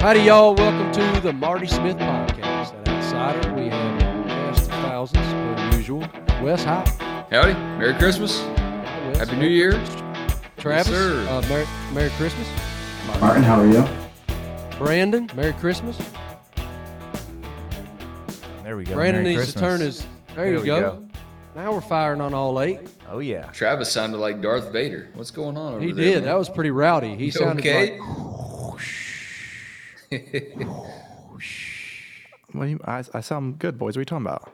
Howdy, y'all. Welcome to the Marty Smith Podcast. At Outsider, we have a cast of thousands, per usual. Wes, hi. Howdy. Merry Christmas. Hi, Wes. Happy New Merry Year. Travis, sir. uh, Merry, Merry Christmas. Martin, how are you? Brandon, Merry Christmas. There we go. Brandon Merry needs to turn his. There, There you we go. go. Now we're firing on all eight. Oh yeah. Travis sounded like Darth Vader. What's going on over there? He there? did. man? That was pretty rowdy. He You sounded okay? like. Do you, I, I sound good, boys. What are you talking about?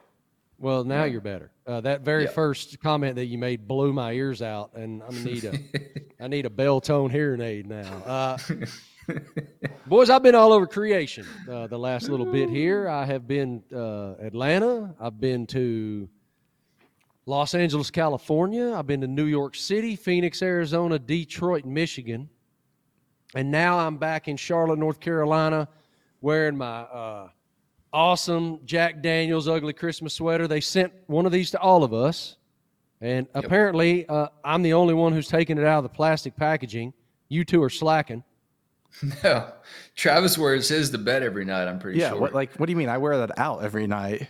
Well, now you're better. Uh, that very Yeah. first comment that you made blew my ears out, and I need a, I need a Beltone hearing aid now. Uh, boys, I've been all over creation uh, the last little bit here. I have been uh, Atlanta. I've been to Los Angeles, California. I've been to New York City, Phoenix, Arizona, Detroit, Michigan, and now I'm back in Charlotte, North Carolina, wearing my. Uh, awesome Jack Daniels ugly Christmas sweater. They sent one of these to all of us, and apparently uh, I'm the only one who's taken it out of the plastic packaging. You two are slacking. no. Travis wears his to bed every night, I'm pretty yeah. sure. What like? What do you mean? I wear that out every night.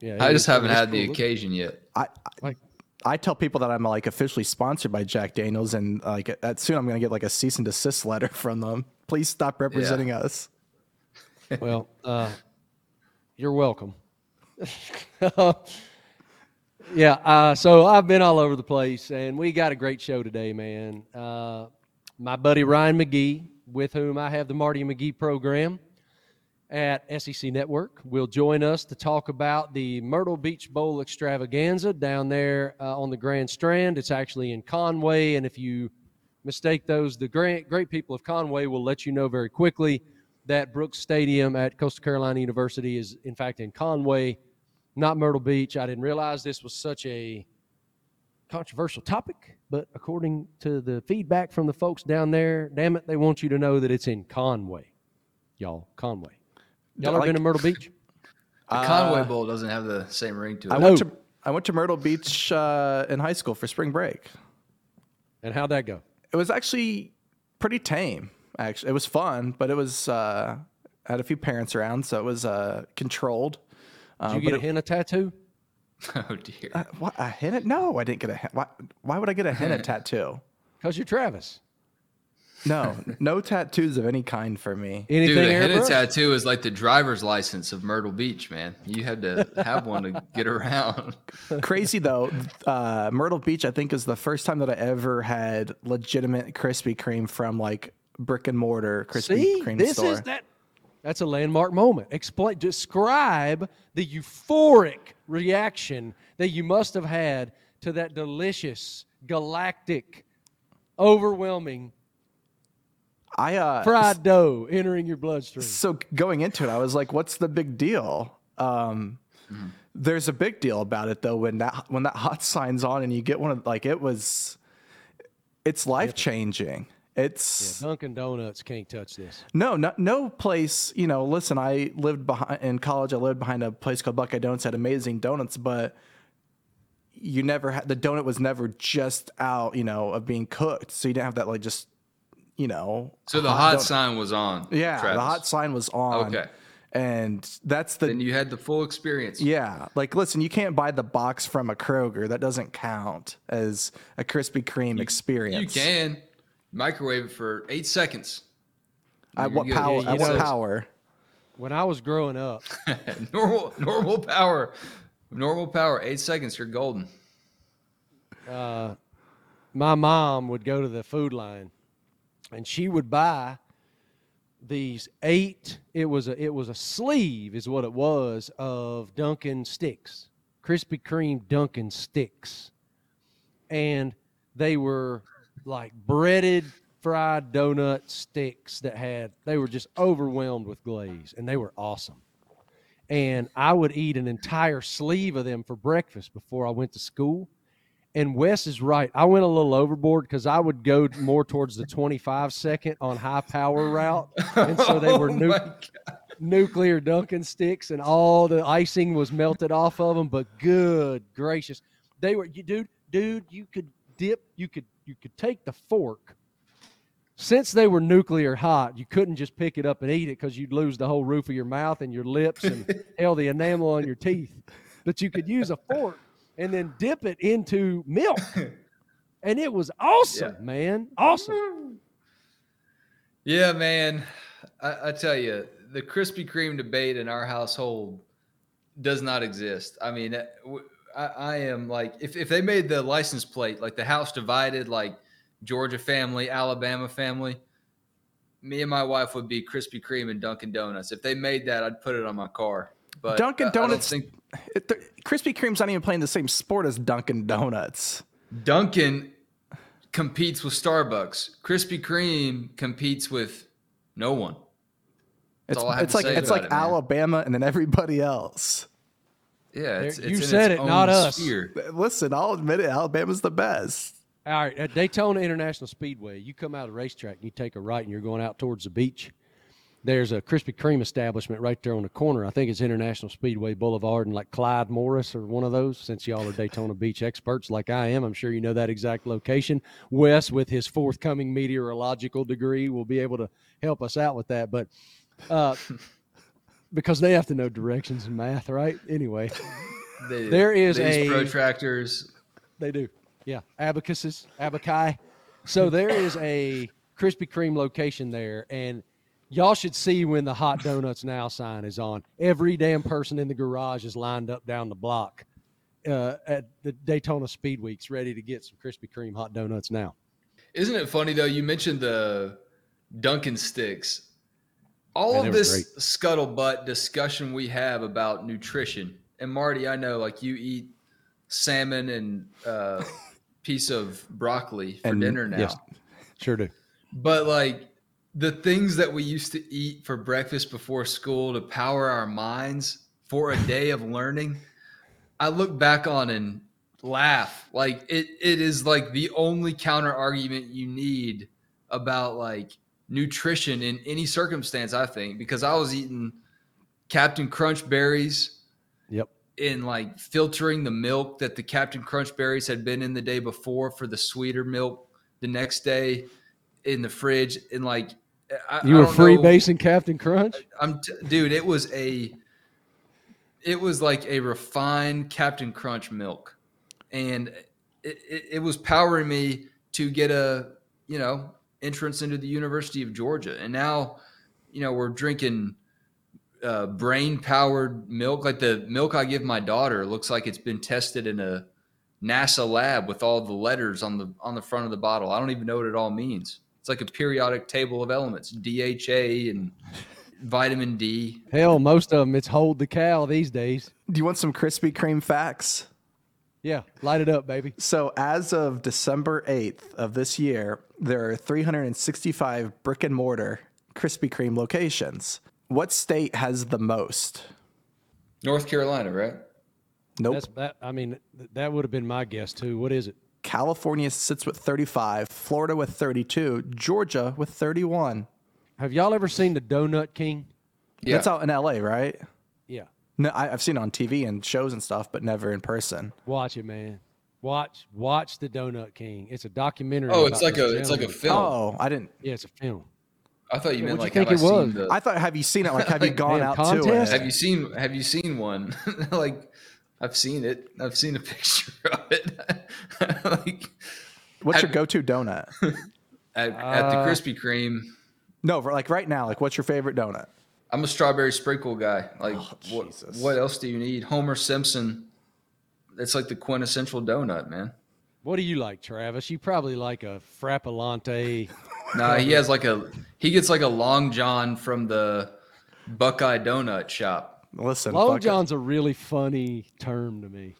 Yeah, I just haven't it's had the cool. occasion yet. I, I Like- I tell people that I'm like officially sponsored by Jack Daniels, and like soon I'm gonna get like a cease and desist letter from them. Please stop representing us. Well, uh, you're welcome. yeah, uh, so I've been all over the place, and we got a great show today, man. Uh, my buddy Ryan McGee, with whom I have the Marty McGee program at SEC Network, will join us to talk about the Myrtle Beach Bowl extravaganza down there uh, on the Grand Strand. It's actually in Conway, and if you mistake those, the great, great people of Conway will let you know very quickly that Brooks Stadium at Coastal Carolina University is, in fact, in Conway, not Myrtle Beach. I didn't realize this was such a controversial topic, but according to the feedback from the folks down there, damn it, they want you to know that it's in Conway. Y'all, Conway. Y'all ever Like- been to Myrtle Beach? The Conway Bowl doesn't have the same ring to it. I went to I went to Myrtle Beach uh, in high school for spring break. And how'd that go? It was actually pretty tame. Actually, it was fun, but it was uh, I had a few parents around, so it was uh, controlled. Did Uh, you get a it- henna tattoo? oh dear. Uh, what a henna? No, I didn't get a hen- why, why would I get a henna tattoo? Because you're Travis. No, no tattoos of any kind for me. Anything Dude, a henna tattoo is like the driver's license of Myrtle Beach, man. You had to have one to get around. Crazy though, uh, Myrtle Beach I think is the first time that I ever had legitimate Krispy Kreme from like brick and mortar Krispy See, Kreme this store. is that. That's a landmark moment. Explain, describe the euphoric reaction that you must have had to that delicious, galactic, overwhelming I uh, fried dough entering your bloodstream. so going into it, I was like, "What's the big deal?" Um, There's a big deal about it though when that when that hot sign's on and you get one of like it was, it's life changing. It's Dunkin' Donuts can't touch this. No, no, no place. You know, listen, I lived behind in college. I lived behind a place called Buckeye Donuts. Had amazing donuts, but you never had the donut was never just out. You know, of being cooked, so you didn't have that like just, you know. So the hot sign was on. Yeah, Travis. the hot sign was on. Okay. and that's the And you had the full experience. yeah. Like, listen, you can't buy the box from a Kroger. That doesn't count as a Krispy Kreme experience. You can microwave it for eight seconds. At what power? Yeah, At you what power? When I was growing up, normal normal power. Normal power. Eight seconds. You're golden. Uh, my mom would go to the food line and she would buy these eight it was a it was a sleeve is what it was of Dunkin' sticks Krispy Kreme Dunkin' sticks. And they were like breaded fried donut sticks that had they were just overwhelmed with glaze and they were awesome. And I would eat an entire sleeve of them for breakfast before I went to school and Wes is right. I went a little overboard because I would go more towards the 25 second on high power route. And so they oh were Oh nu- my God. nuclear Dunkin' sticks and all the icing was melted off of them. But good gracious, they were, you dude, dude, you could dip, you could, you could take the fork since they were nuclear hot, you couldn't just pick it up and eat it because you'd lose the whole roof of your mouth and your lips and hell the enamel on your teeth. But you could use a fork and then dip it into milk. And it was awesome, man. Awesome. Yeah, man. I, I tell you, the Krispy Kreme debate in our household does not exist. I mean, I, w- I, I am like, if, if they made the license plate, like the house divided, like Georgia family, Alabama family, me and my wife would be Krispy Kreme and Dunkin' Donuts. If they made that, I'd put it on my car. But Dunkin' I- I don't Donuts- think It, th- Krispy Kreme's not even playing the same sport as Dunkin' Donuts. Dunkin' competes with Starbucks. Krispy Kreme competes with no one. It's, all I have it's to like say it's about like it, man. Alabama and then everybody else. Yeah, it's, it's you in said its it, not us. sphere. Listen, I'll admit it. Alabama's the best. All right, at Daytona International Speedway, you come out of the racetrack and you take a right and you're going out towards the beach. There's a Krispy Kreme establishment right there on the corner. I think it's International Speedway Boulevard and like Clyde Morris or one of those. Since y'all are Daytona Beach experts like I am, I'm sure you know that exact location. Wes, with his forthcoming meteorological degree, will be able to help us out with that. But uh, because they have to know directions and math, right? Anyway, They- There is a- protractors. They do. Yeah. Abacuses, abaci. So there is a Krispy Kreme location there, and y'all should see when the hot donuts now sign is on. Every damn person in the garage is lined up down the block uh, at the Daytona Speed Weeks, ready to get some Krispy Kreme hot donuts now. Isn't it funny though? You mentioned the Dunkin' sticks. All Man, of this scuttlebutt discussion we have about nutrition, and Marty, I know like you eat salmon and uh, piece of broccoli for And- dinner now. yes. Sure do. But like the things that we used to eat for breakfast before school to power our minds for a day of learning, I look back on and laugh. Like it it is like the only counter argument you need about like nutrition in any circumstance, I think, because I was eating Cap'n Crunch berries Yep. in like filtering the milk that the Cap'n Crunch berries had been in the day before for the sweeter milk the next day in the fridge and like I, You I were don't free know- basing Cap'n Crunch? I'm t- dude, it was a it was like a refined Cap'n Crunch milk. And it, it, it was powering me to get a, you know, entrance into the University of Georgia. And now, you know, we're drinking uh, brain powered milk. Like the milk I give my daughter looks like it's been tested in a NASA lab with all the letters on the on the front of the bottle. I don't even know what it all means. It's like a periodic table of elements, DHA and vitamin D. Hell, most of them, it's hold the cow these days. Do you want some Krispy Kreme facts? Yeah. Light it up, baby. So, as of December 8th of this year, there are 365 brick and mortar Krispy Kreme locations. What state has the most? North Carolina, right? Nope. That's that. I mean, that would have been my guess too. What is it? California sits with 35, Florida with 32, Georgia with 31. Have y'all ever seen the Donut King? Yeah. That's out in LA, right? Yeah. No, I, I've seen it on TV and shows and stuff, but never in person. Watch it, man. Watch, watch the Donut King. It's a documentary. oh, it's like this a it's like a film. Oh, I didn't. Yeah, it's a film. I thought you meant what'd like you have think I was? seen the I thought, have you seen it? Like, have you gone man, out contest? to have you seen have you seen one? like I've seen it. I've seen a picture of it. like What's your go-to donut? at, at the Uh, Krispy Kreme. No, for like right now, like what's your favorite donut? I'm a strawberry sprinkle guy. Like what, what else do you need? Homer Simpson. It's like the quintessential donut, man. What do you like, Travis? You probably like a frappellante. Nah, he has like a he gets like a long john from the Buckeye Donut Shop. Listen, Long fuck it. John's a really funny term to me.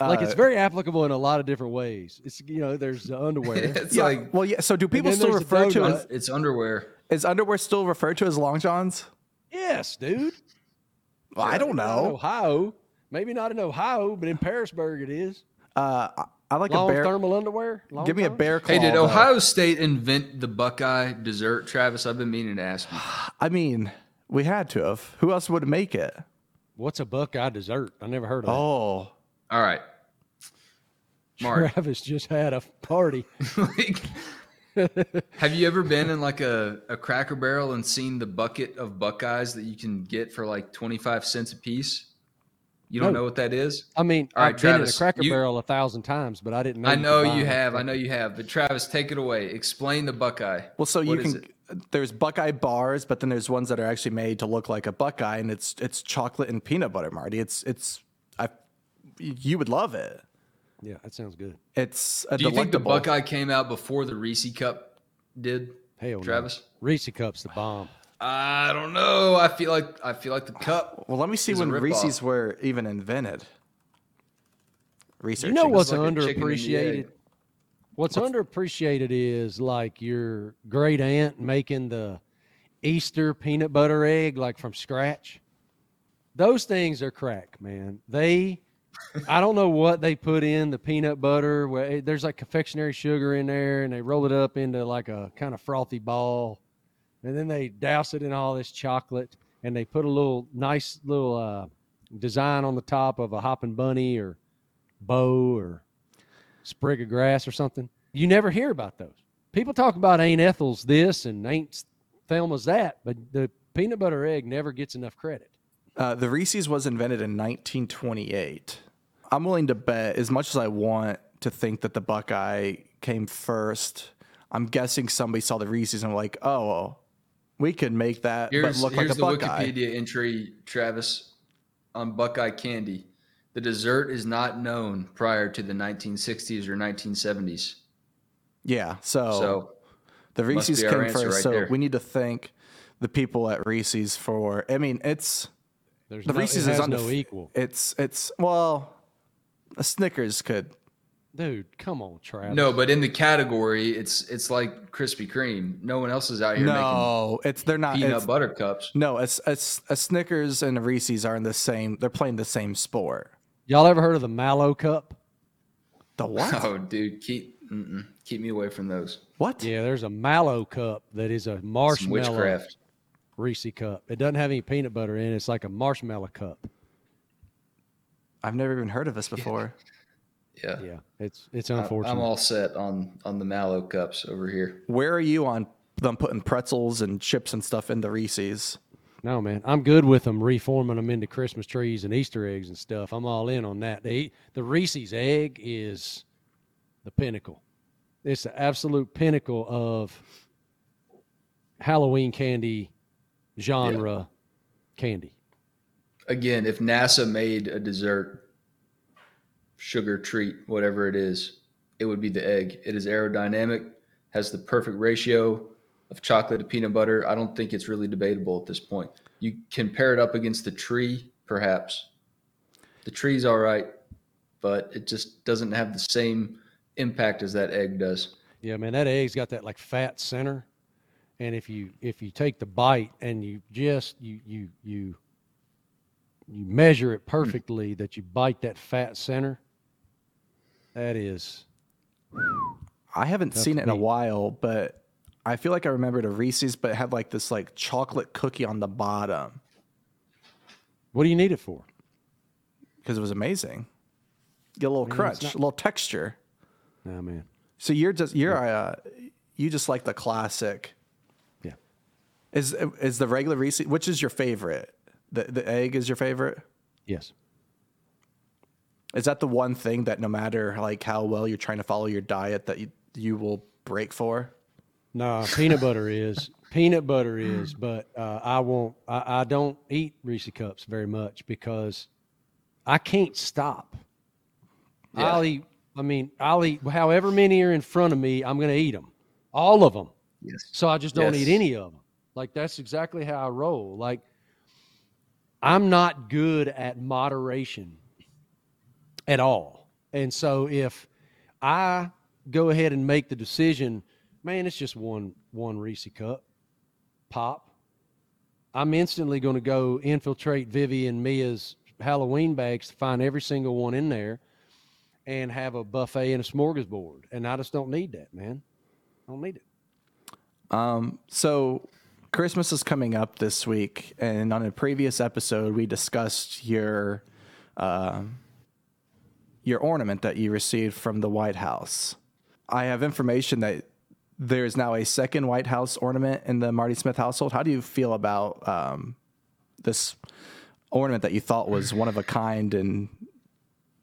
Like it's Uh, very applicable in a lot of different ways. It's you know, there's the underwear. It's Yeah, like well, yeah. So do people still refer to donut. as, it's underwear. is underwear still referred to as long johns? yes, dude. Well, I don't Not in know. Ohio, maybe not in Ohio, but in Pearisburg it is. Uh, I- I like Long a bear. thermal underwear. Long Give me a bear claw. Hey, did though. Ohio State invent the Buckeye dessert, Travis? I've been meaning to ask you. I mean, we had to have. Who else would make it? What's a Buckeye dessert? I never heard of Oh, All right. Mark. Travis just had a party. like, Have you ever been in like a, a Cracker Barrel and seen the bucket of Buckeyes that you can get for like twenty five cents a piece? You don't No. know what that is? I mean, All right, I've been in a Travis, Cracker you- Barrel a thousand times, but I didn't know. I could know buy you them. have. I know you have. But Travis, take it away. Explain the Buckeye. Well, so you What is can. There's Buckeye bars, but then there's ones that are actually made to look like a Buckeye, and it's it's chocolate and peanut butter, Marty. It's it's I, you would love it. Yeah, that sounds good. It's a Do you think the. Buckeye came out before the Reese Cup did? Hell, no. Travis? Reese Cup's the bomb. I don't know. I feel like I feel like the cup. Well, let me see when ripoff. Reese's were even invented. Research. You know what's like a chicken and the underappreciated? Egg. What's underappreciated is like your great aunt making the Easter peanut butter egg like from scratch. Those things are crack, man. They, I don't know what they put in the peanut butter. There's like confectionery sugar in there, and they roll it up into like a kind of frothy ball, and then they douse it in all this chocolate, and they put a little nice little uh, design on the top of a hopping bunny or bow or sprig of grass or something. You never hear about those. People talk about Aunt Ethel's this and Aunt Thelma's that, but the peanut butter egg never gets enough credit. Uh, the Reese's was invented in 1928. I'm willing to bet, as much as I want to think that the Buckeye came first, I'm guessing somebody saw the Reese's and were like, oh, we could make that Here's, but look here's like a Buckeye. the Buckeye. Wikipedia entry, Travis, on Buckeye candy. The dessert is not known prior to the 1960s or 1970s. Yeah, so, So the must Reese's be our came answer first. right so there. we need to thank the people at Reese's for. I mean, it's There's the no, Reese's it is has undef- no equal. It's it's well, a Snickers could. Dude, come on, Travis. no, but in the category, it's it's like Krispy Kreme. No one else is out here No, it's they're not. peanut It's, butter cups. no, it's, it's a Snickers and a Reese's are in the same. They're playing the same sport. Y'all ever heard of the Mallow Cup? The what? Oh, dude, keep mm-mm, keep me away from those. What? Yeah, there's a Mallow Cup that is a Some marshmallow witchcraft. Reese cup. It doesn't have any peanut butter in it. It's like a marshmallow cup. I've never even heard of this before. Yeah, Yeah, it's it's I- unfortunate. I'm all set on on the mallow cups over here. Where are you on them putting pretzels and chips and stuff in the Reese's? No, man, I'm good with them reforming them into Christmas trees and Easter eggs and stuff. I'm all in on that. They, the Reese's egg is the pinnacle. It's the absolute pinnacle of Halloween candy genre candy. Again, if NASA made a dessert, sugar treat, whatever it is, it would be the egg. It is aerodynamic, has the perfect ratio of chocolate to peanut butter. I don't think it's really debatable at this point. You can pair it up against the tree, perhaps. The tree's all right, but it just doesn't have the same impact as that egg does. Yeah, man, that egg's got that like fat center, and if you if you take the bite and you just you you you you measure it perfectly that you bite that fat center, that is I haven't seen it in a while, but I feel like I remembered a Reese's, but it had like this like chocolate cookie on the bottom what do you need it for? because it was amazing. Get a little crunch, a little texture. Nah, man. So you're just you're uh, you just like the classic. Yeah. Is is the regular Reese? Which is your favorite? The the egg is your favorite. Yes. Is that the one thing that no matter like how well you're trying to follow your diet that you you will break for? No, peanut butter is peanut butter is, but uh, I won't. I, I don't eat Reese cups very much because I can't stop. Yeah. I'll eat. I mean, I'll eat however many are in front of me. I'm going to eat them, all of them. Yes. So I just don't Yes. eat any of them. Like that's exactly how I roll. Like I'm not good at moderation at all. And so if I go ahead and make the decision, man, it's just one one Reese cup pop. I'm instantly going to go infiltrate Vivi and Mia's Halloween bags to find every single one in there and have a buffet and a smorgasbord. And I just don't need that, man. I don't need it. Um, so Christmas is coming up this week, and on a previous episode, we discussed your um your ornament that you received from the White House. I have information that there's now a second White House ornament in the Marty Smith household. How do you feel about um, this ornament that you thought was one of a kind and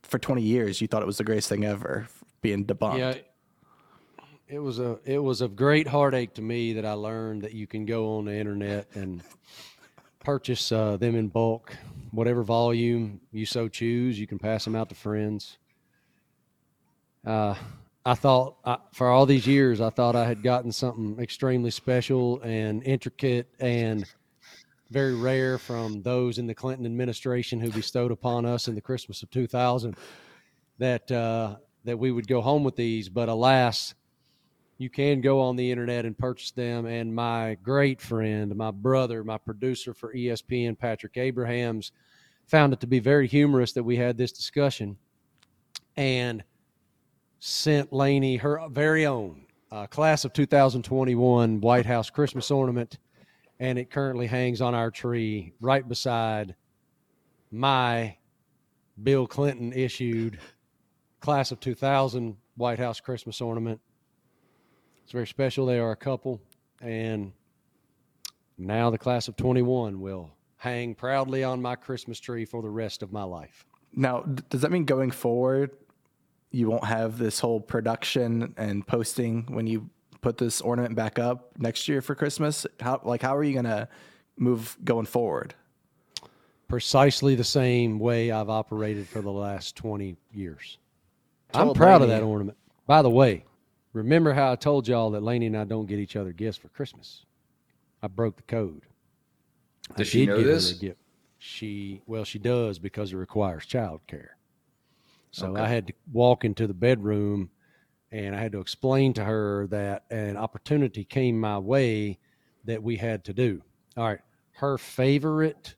for 20 years you thought it was the greatest thing ever being debunked? Yeah, it was a it was of great heartache to me that I learned that you can go on the internet and purchase uh, them in bulk, whatever volume you so choose. You can pass them out to friends. Uh, I thought I, for all these years, I thought I had gotten something extremely special and intricate and very rare from those in the Clinton administration who bestowed upon us in the Christmas of 2000 that uh, that we would go home with these. But alas, you can go on the internet and purchase them. And my great friend, my brother, my producer for ESPN, Patrick Abrahams, found it to be very humorous that we had this discussion and sent Laney her very own uh, class of 2021 White House Christmas ornament. And it currently hangs on our tree right beside my Bill Clinton issued class of 2000 White House Christmas ornament. It's very special. They are a couple. And now the class of 21 will hang proudly on my Christmas tree for the rest of my life. Now, does that mean going forward, you won't have this whole production and posting when you put this ornament back up next year for Christmas? How like how are you gonna move going forward? Precisely the same way I've operated for the last 20 years. I'm Told proud of that ornament. By the way, remember how I told y'all that Laney and I don't get each other gifts for Christmas? I broke the code. I Does she did know give her a this? gift. She well, she does because it requires child care. So Okay. I had to walk into the bedroom and I had to explain to her that an opportunity came my way that we had to do. All right. Her favorite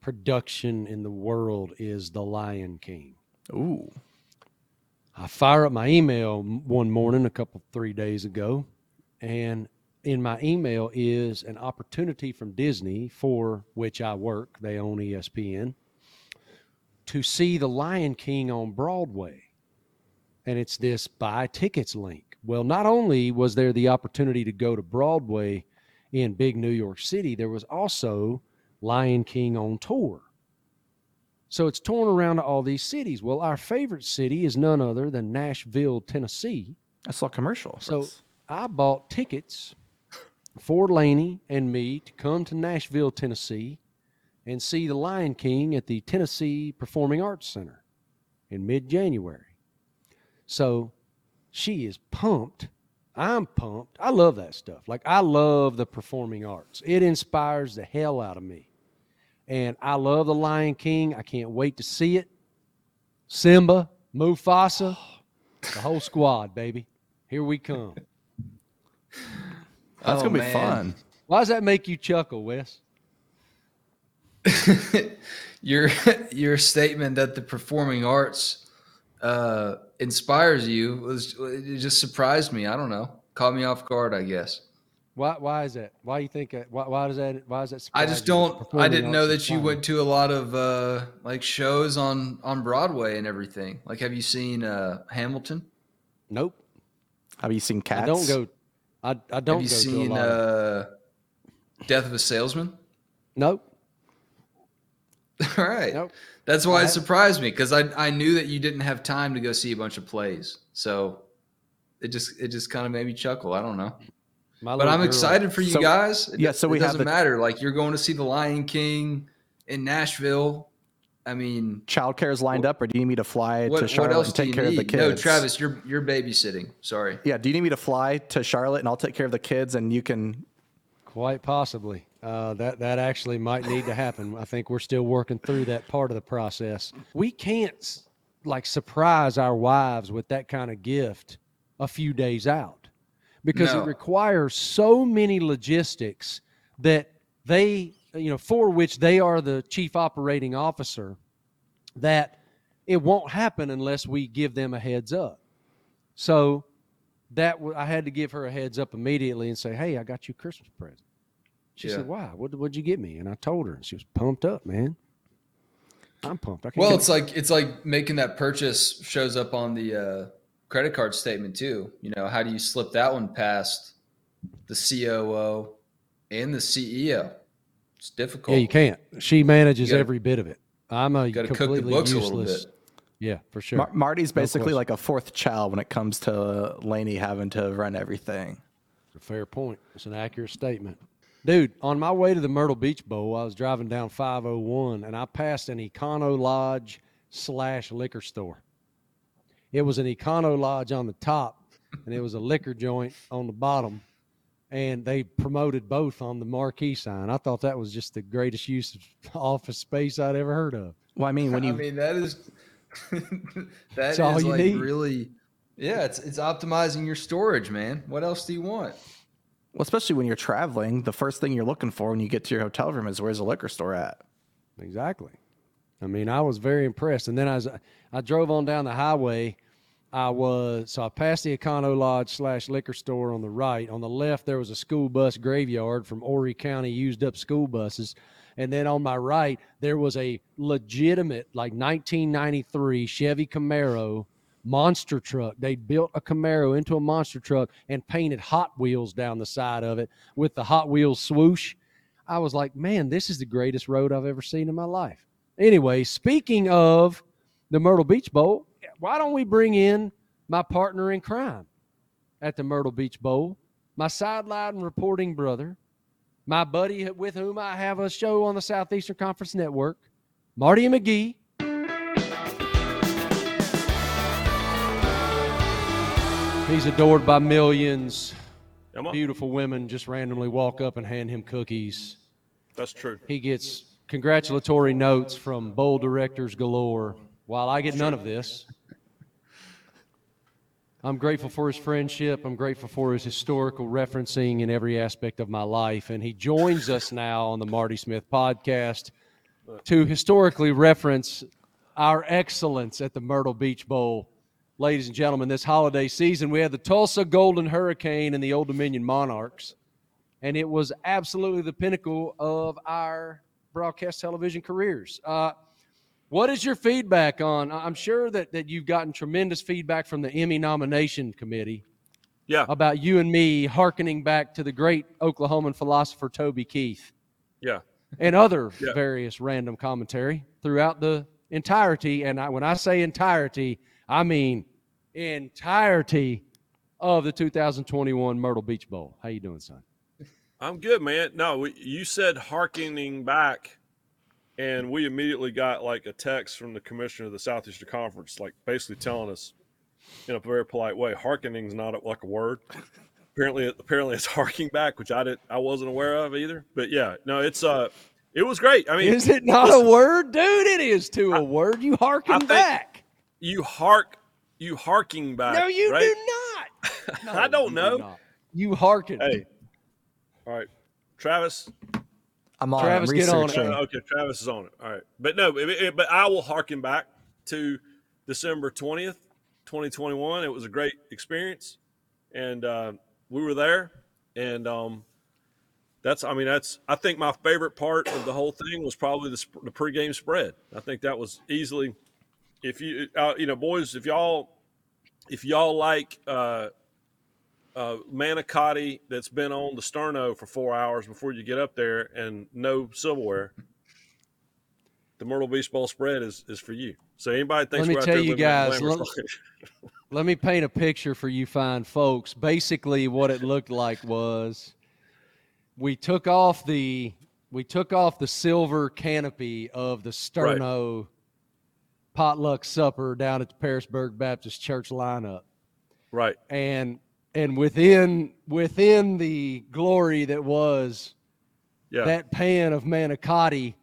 production in the world is The Lion King. Ooh. I fire up my email one morning a couple three days ago, and in my email is an opportunity from Disney for which I work. They own ESPN to see The Lion King on Broadway, and it's this buy tickets link. Well, not only was there the opportunity to go to Broadway in big New York City, there was also Lion King on tour. So it's torn around to all these cities. Well, our favorite city is none other than Nashville, Tennessee. I saw a commercial. So That's- I bought tickets for Laney and me to come to Nashville, Tennessee, and see The Lion King at the Tennessee Performing Arts Center in mid January. So she is pumped. I'm pumped. I love that stuff. Like, I love the performing arts, it inspires the hell out of me. And I love The Lion King. I can't wait to see it. Simba, Mufasa, the whole squad, baby. Here we come. that's Oh, gonna be oh, man. fun. Why does that make you chuckle, Wes? your your statement that the performing arts uh, inspires you was it just surprised me. I don't know, caught me off guard. I guess. Why? Why is that? Why do you think? that- Why, why does that? Why is that? I just don't. I didn't know that you went to a lot of uh, like shows on on Broadway and everything. Like, have you seen uh, Hamilton? Nope. Have you seen Cats? I don't go. I, I don't have you go seen to a lot. of, uh, Death of a Salesman? nope. All right. Nope. That's why it surprised me because I I knew that you didn't have time to go see a bunch of plays. So it just it just kind of made me chuckle. I don't know. My But I'm girl- excited for you So- guys. It, yeah, so it we have doesn't the- matter. Like you're going to see The Lion King in Nashville. I mean, Childcare is lined up, or do you need me to fly what, to Charlotte else and take care need? of the kids? No, Travis, you're you're babysitting. Sorry. Yeah, do you need me to fly to Charlotte and I'll take care of the kids and you can Quite possibly. Uh, that that actually might need to happen. I think we're still working through that part of the process. We can't like surprise our wives with that kind of gift a few days out because No. it requires so many logistics that they, you know, for which they are the chief operating officer, that it won't happen unless we give them a heads up. So that w- I had to give her a heads up immediately and say, "Hey, I got you a Christmas present." She Yeah. said, "Why? What what'd you get me?" And I told her, and she was pumped up, man. I'm pumped. I can't Well, get- it's like it's like making that purchase shows up on the uh, credit card statement too. You know, how do you slip that one past the COO and the CEO? It's difficult. Yeah, you can't. She manages gotta- every bit of it. I'm a got to cook the completely books useless. a little bit. Yeah, for sure. Mar- Marty's basically question. like a fourth child when it comes to Laney having to run everything. A fair point. It's an accurate statement. Dude, on my way to the Myrtle Beach Bowl, I was driving down 501 and I passed an Econo Lodge slash liquor store. It was an Econo Lodge on the top and it was a liquor joint on the bottom. And they promoted both on the marquee sign. I thought that was just the greatest use of office space I'd ever heard of. Well, I mean, when you I mean, that is that is all you like need. really yeah, it's it's optimizing your storage, man. What else do you want? Well, especially when you're traveling, the first thing you're looking for when you get to your hotel room is where's the liquor store at? Exactly. I mean, I was very impressed. And then I, I drove on down the highway, I was so I passed the Econo Lodge slash liquor store on the right. On the left, there was a school bus graveyard from Horry County used up school buses. And then on my right, there was a legitimate, like 1993 Chevy Camaro monster truck. They built a Camaro into a monster truck and painted Hot Wheels down the side of it with the Hot Wheels swoosh. I was like, man, this is the greatest road I've ever seen in my life. Anyway, speaking of the Myrtle Beach Bowl, why don't we bring in my partner in crime at the Myrtle Beach Bowl, my sideline reporting brother, my buddy with whom I have a show on the Southeastern Conference Network, Marty McGee. He's adored by millions. Beautiful women just randomly walk up and hand him cookies. That's true. He gets congratulatory notes from bowl directors galore, while I get none of this. I'm grateful for his friendship. I'm grateful for his historical referencing in every aspect of my life. And he joins us now on the Marty Smith podcast to historically reference our excellence at the Myrtle Beach Bowl. Ladies and gentlemen, this holiday season, we had the Tulsa Golden Hurricane and the Old Dominion Monarchs and it was absolutely the pinnacle of our broadcast television careers. Uh, what is your feedback on? I'm sure that, that you've gotten tremendous feedback from the Emmy nomination committee Yeah, about you and me hearkening back to the great Oklahoman philosopher Toby Keith yeah. and other Yeah. various random commentary throughout the entirety. And I, when I say entirety, I mean entirety of the 2021 Myrtle Beach Bowl. How you doing, son? I'm good, man. No, you said harkening back, and we immediately got like a text from the commissioner of the Southeastern Conference, like basically telling us in a very polite way, harkening's not a, like a word. Apparently, apparently it's harking back, which I didn't, I wasn't aware of either. But yeah, no, it's uh, it was great. I mean, Is it not a word, dude? It is to a word. You harken I think- back. You hark, you harking back. No, you right? do not. No, I don't you do know. not. You hearken. Hey, all right, Travis. I'm on. Travis, I'm get on it. Uh, okay, Travis is on it. All right, but no, it- it- but I will harken back to December twentieth, twenty twenty one. It was a great experience, and uh, we were there, and um, that's I mean that's I think my favorite part of the whole thing was probably the, sp- the pregame spread. I think that was easily, if you uh, you know boys, if y'all if y'all like. Uh, uh, manicotti that's been on the sterno for four hours before you get up there and no silverware, the Myrtle Beach Bowl spread is, is for you. So anybody thinks Let me tell you guys, let- Let me paint a picture for you fine folks. Basically, what it looked like was we took off the we took off the silver canopy of the Sterno potluck supper down at the Pearisburg Baptist Church lineup. right. And and within within the glory that was Yeah. that pan of manicotti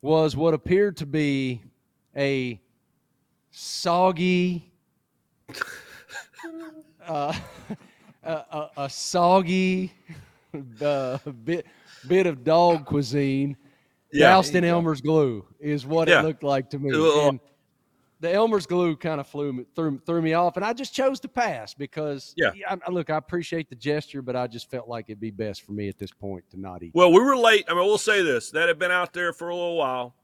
was what appeared to be a soggy uh, a, a, a soggy uh, bit bit of dog cuisine Yeah. doused in Elmer's glue is what Yeah. it looked like to me. And the Elmer's glue kind of flew me, threw, threw me off, and I just chose to pass because Yeah. I, look, I appreciate the gesture, but I just felt like it'd be best for me at this point to not eat. Well, we were late. I mean, we'll say this: that had been out there for a little while,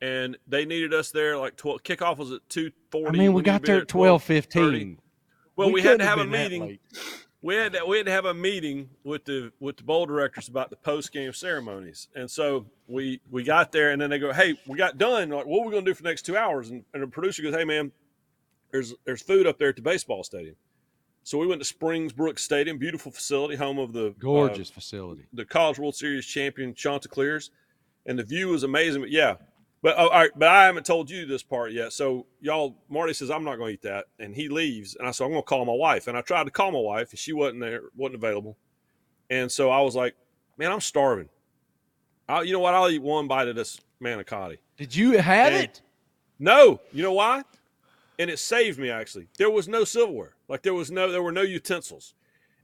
and they needed us there. Like 12, kickoff was at two forty. I mean, we got there at twelve fifteen. Well, we, had couldn't to have a been that meeting. We had to, we had to have a meeting with the with the bowl directors about the post game ceremonies, and so we we got there, and then they go, "Hey, we got done. Like, what are we going to do for the next two hours?" And, and the producer goes, "Hey, man, there's there's food up there at the baseball stadium." So we went to Springs Brooks Stadium, beautiful facility, home of the uh, Gorgeous facility. the College World Series champion Chanticleers, and the view was amazing. But yeah, but oh, all right, but I haven't told you this part yet. So y'all, Marty says I'm not going to eat that, and he leaves, and I said I'm going to call my wife, and I tried to call my wife, and she wasn't there, wasn't available, and so I was like, man, I'm starving. I, you know what? I'll eat one bite of this manicotti. Did you have And- it? No, you know why? And it saved me actually. There was no silverware. Like there was no there were no utensils.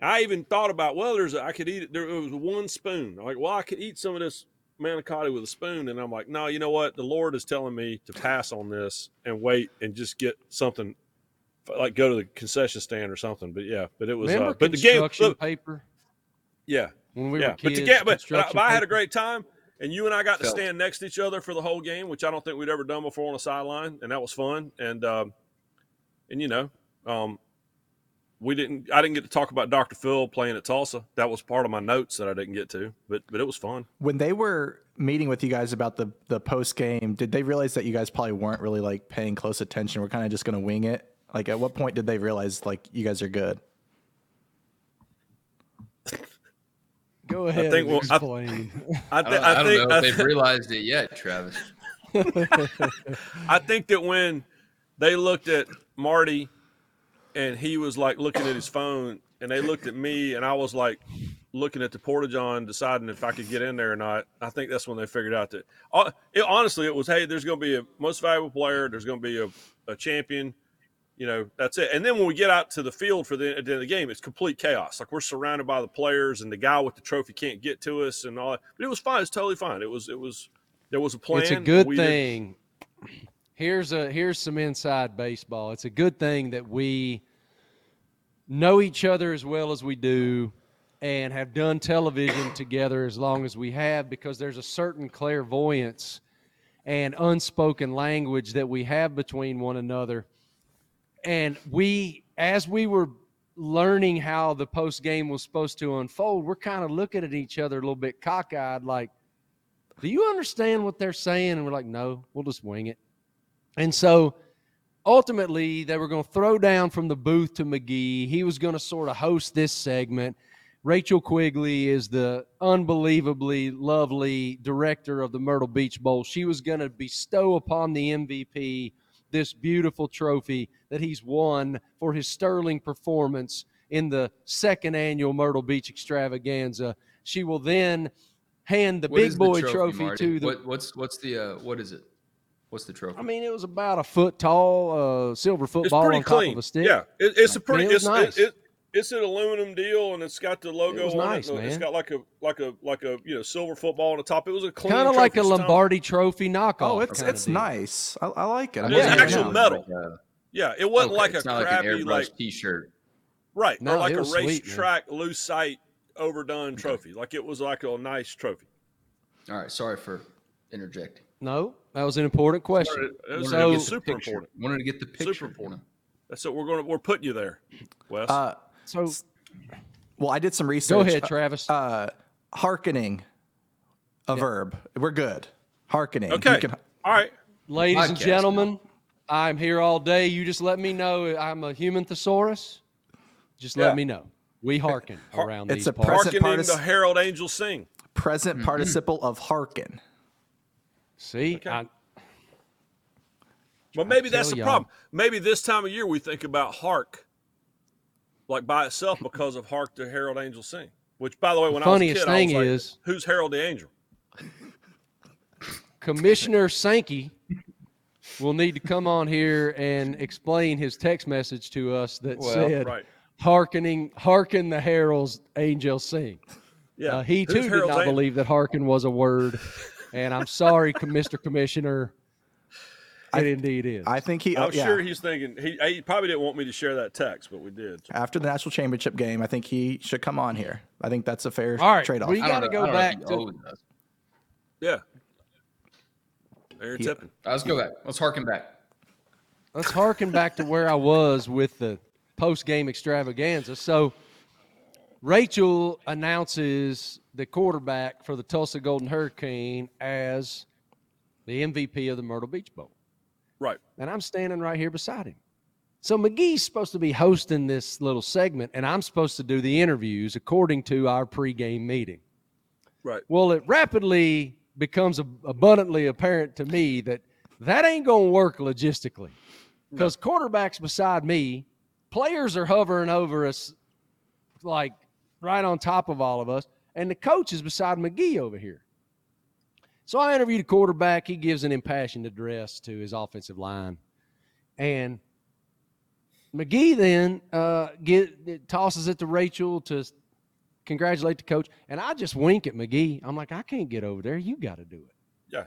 I even thought about well, there's a, I could eat it. There was one spoon. I'm like, well, I could eat some of this manicotti with a spoon, and I'm like, no, you know what? The Lord is telling me to pass on this and wait and just get something, like go to the concession stand or something. But yeah, but it was. Remember Uh, but the game, construction look, paper yeah, when we yeah. were but kids? the game, but, but, I- but I had a great time, and you and I got to stand next to each other for the whole game, which I don't think we'd ever done before on a sideline, and that was fun. And um, and you know, um, we didn't. I didn't get to talk about Dr. Phil playing at Tulsa. That was part of my notes that I didn't get to, but but it was fun. When they were meeting with you guys about the the post game, did they realize that you guys probably weren't really like paying close attention? We're kind of just going to wing it. Like, at what point did they realize like you guys are good? Go ahead. I think and we'll- I- explain. I, I th- don't, I I don't think know I if they've thi- realized it yet, Travis. I think that when they looked at Marty and he was like looking at his phone and they looked at me and I was like looking at the porta john deciding if I could get in there or not. I think that's when they figured out that uh, it, honestly it was hey there's going to be a most valuable player, there's going to be a, a champion, you know, that's it. And then when we get out to the field for the at the end of the game, it's complete chaos. Like we're surrounded by the players and the guy with the trophy can't get to us and all that. But it was fine. It's totally fine. It was it was there was a plan. It's a good We thing. Here's a here's some inside baseball. It's a good thing that we know each other as well as we do and have done television together as long as we have because there's a certain clairvoyance and unspoken language that we have between one another. And we as we were learning how the post game was supposed to unfold, we're kind of looking at each other a little bit cockeyed like do you understand what they're saying? And we're like, no, we'll just wing it. And so ultimately, they were going to throw down from the booth to McGee. He was going to sort of host this segment. Rachel Quigley is the unbelievably lovely director of the Myrtle Beach Bowl. She was going to bestow upon the MVP this beautiful trophy that he's won for his sterling performance in the second annual Myrtle Beach extravaganza. She will then hand the What big is the boy trophy, to the what, what's what's the uh, what is it? What's the trophy? I mean, it was about a foot tall, uh, silver football pretty on top clean. of a stick. Yeah, it, it's a pretty. it it's nice. it, it, it's an aluminum deal, and it's got the logo It was on nice, it. It's man. got like a like a like a you know silver football on the top. It was a clean, kind of like a trophy. It's time- Lombardi Trophy knockoff. Oh, it's it's nice. I, I like it. I'm It was Yeah, at actual now. metal. Like a- Yeah, it wasn't okay, like a not crappy like like, T-shirt. right No, or like a was sweet, racetrack loose sight overdone trophy. Like it was like a nice trophy. All right, sorry for interjecting. No, that was an important question. It was Wanted to So- get the super picture. important. Wanted to get the picture. Super important. That's what we're going to we're putting you there, Wes. Uh, So well, I did some research. go ahead, Travis. Uh, hearkening, a verb. We're good. Hearkening. Okay, can- all right. Ladies and podcast gentlemen, I'm here all day. You just let me know I'm a human thesaurus. Just Yeah. let me know. We hearken around It's these a parts. present Hearkening partic- the herald angels sing. present Mm-hmm. participle of hearken. See, Okay. I, Well, maybe that's the y'all. problem. Maybe this time of year we think about hark, like by itself, because of hark the herald angels sing. Which, by the way, when funniest I was a kid, thing I was like, is- "Who's Harold the angel?" Commissioner Sankey will need to come on here and explain his text message to us that Well, said, right. "Hearkening, hearken the heralds angels sing." Yeah, Uh, he Who's too did not angel? believe that hearken was a word, and I'm sorry, Mr. Commissioner. It indeed is. I think he. I'm oh, yeah. sure he's thinking he, he probably didn't want me to share that text, but we did. After the national championship game, I think he should come on here. I think that's a fair All right, trade-off. we I got to go I don't know if back to. Yeah, Aaron He- Tippin. All right, let's go back. Let's harken back. Let's harken back to where I was with the post game extravaganza. So Rachel announces the quarterback for the Tulsa Golden Hurricane as the MVP of the Myrtle Beach Bowl. Right. And I'm standing right here beside him. So McGee's supposed to be hosting this little segment, and I'm supposed to do the interviews according to our pregame meeting. Right. Well, it rapidly becomes abundantly apparent to me that that ain't going to work logistically because quarterbacks beside me, players are hovering over us like right on top of all of us, and the coach is beside McGee over here. So I interviewed a quarterback. He gives an impassioned address to his offensive line, and McGee then uh, get tosses it to Rachel to congratulate the coach, and I just wink at McGee. I'm like, I can't get over there. You got to do it. Yeah.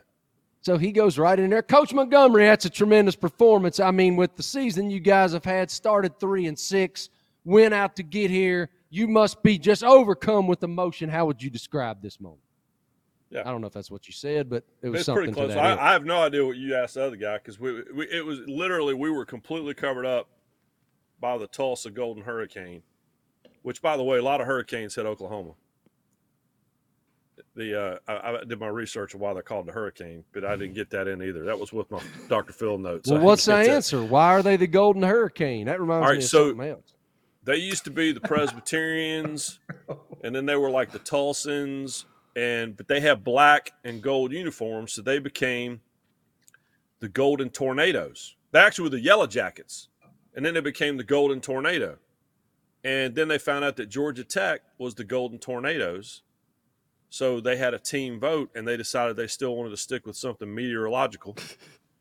So he goes right in there. Coach Montgomery, that's a tremendous performance. I mean, with the season you guys have had, started three and six, went out to get here. You must be just overcome with emotion. How would you describe this moment? Yeah. I don't know if that's what you said, but it was It's something pretty close. I, I have no idea what you asked the other guy because we, we it was literally we were completely covered up by the Tulsa Golden Hurricane, which by the way, a lot of hurricanes hit Oklahoma. The uh, I, I did my research on why they're called the hurricane, but I didn't get that in either. That was with my Dr. Phil notes. Well, what's the get that. answer? Why are they the Golden Hurricane? That reminds right, me of so- something else. They used to be the Presbyterians, and then they were like the Tulsans, and but they have black and gold uniforms, so they became the Golden Tornadoes. They actually were the Yellow Jackets, and then they became the Golden Tornado. And then they found out that Georgia Tech was the Golden Tornadoes, so they had a team vote, and they decided they still wanted to stick with something meteorological,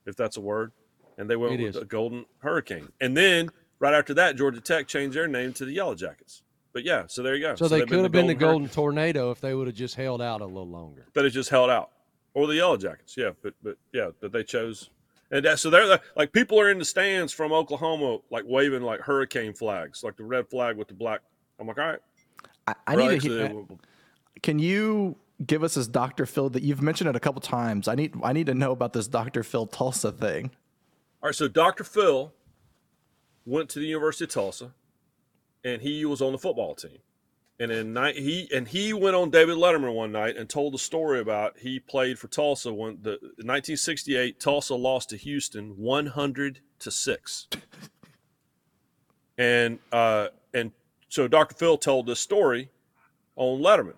if that's a word, and they went It with is. the Golden Hurricane. And then right after that, Georgia Tech changed their name to the Yellow Jackets. But yeah, so there you go. So, they they've could have been the Hurricane, Golden Tornado if they would have just held out a little longer. but it just held out, or the Yellow Jackets. Yeah, but but yeah, but they chose, and that, so they're like people are in the stands from Oklahoma, like waving like hurricane flags, like the red flag with the black. I'm like, all right, I, I right, need to. hear- they- Can you give us this Dr. Phil that you've mentioned it a couple times? I need. I need to know about this Dr. Phil Tulsa thing. All right, so Dr. Phil went to the University of Tulsa, and he was on the football team. And in night he and he went on David Letterman one night and told the story about he played for Tulsa when the 1968 Tulsa lost to Houston 100 to six. And uh, and so Dr. Phil told this story on Letterman,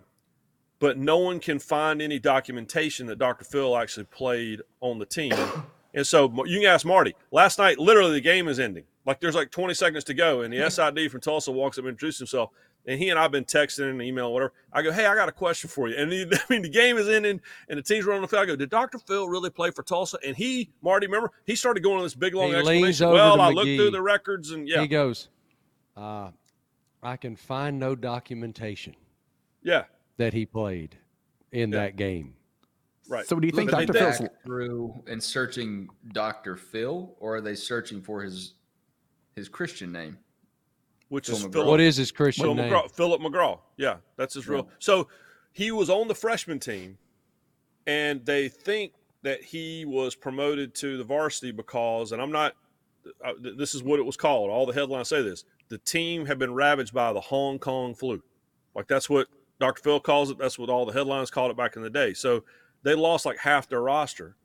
but no one can find any documentation that Dr. Phil actually played on the team. And so you can ask Marty. Last night, literally, the game is ending. Like there's like 20 seconds to go, and the SID from Tulsa walks up and introduces himself. And he and I've been texting and email, whatever. I go, hey, I got a question for you. And he, I mean, the game is ending, and the team's running the field. I go, did Dr. Phil really play for Tulsa? And he, Marty, remember, he started going on this big long He leans explanation. over Well, to I looked through the records, and yeah, He goes, uh, I can find no documentation yeah, that he played in Yeah. that game. right. So do you think Looking Dr. Phil's? through and searching Dr. Phil, or are they searching for his his Christian name? Which Phil is McGraw. Philip What is his Christian Phil name? McGraw, Philip McGraw. Yeah, that's his real. So he was on the freshman team, and they think that he was promoted to the varsity because, and I'm not. Uh, this is what it was called. All the headlines say this: the team had been ravaged by the Hong Kong flu. Like that's what Dr. Phil calls it. That's what all the headlines called it back in the day. So they lost like half their roster.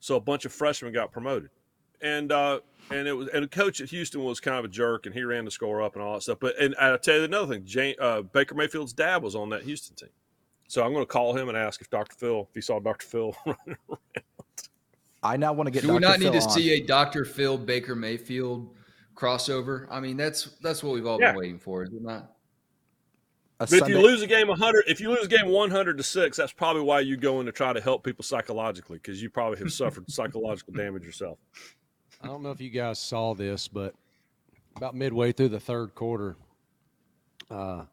So a bunch of freshmen got promoted, and uh, and it was and the coach at Houston was kind of a jerk, and he ran the score up and all that stuff. But and I'll tell you another thing: Jane, uh, Baker Mayfield's dad was on that Houston team, so I'm going to call him and ask if Dr. Phil, if he saw Dr. Phil running around. I now want to get. Do Dr. we not Phil need to on. see a Dr. Phil Baker Mayfield crossover? I mean, that's that's what we've all Yeah. been waiting for, is it not? But if you lose a game 100, if you lose a game 100 to six, that's probably why you go in to try to help people psychologically because you probably have suffered psychological damage yourself. I don't know if you guys saw this, but about midway through the third quarter, uh,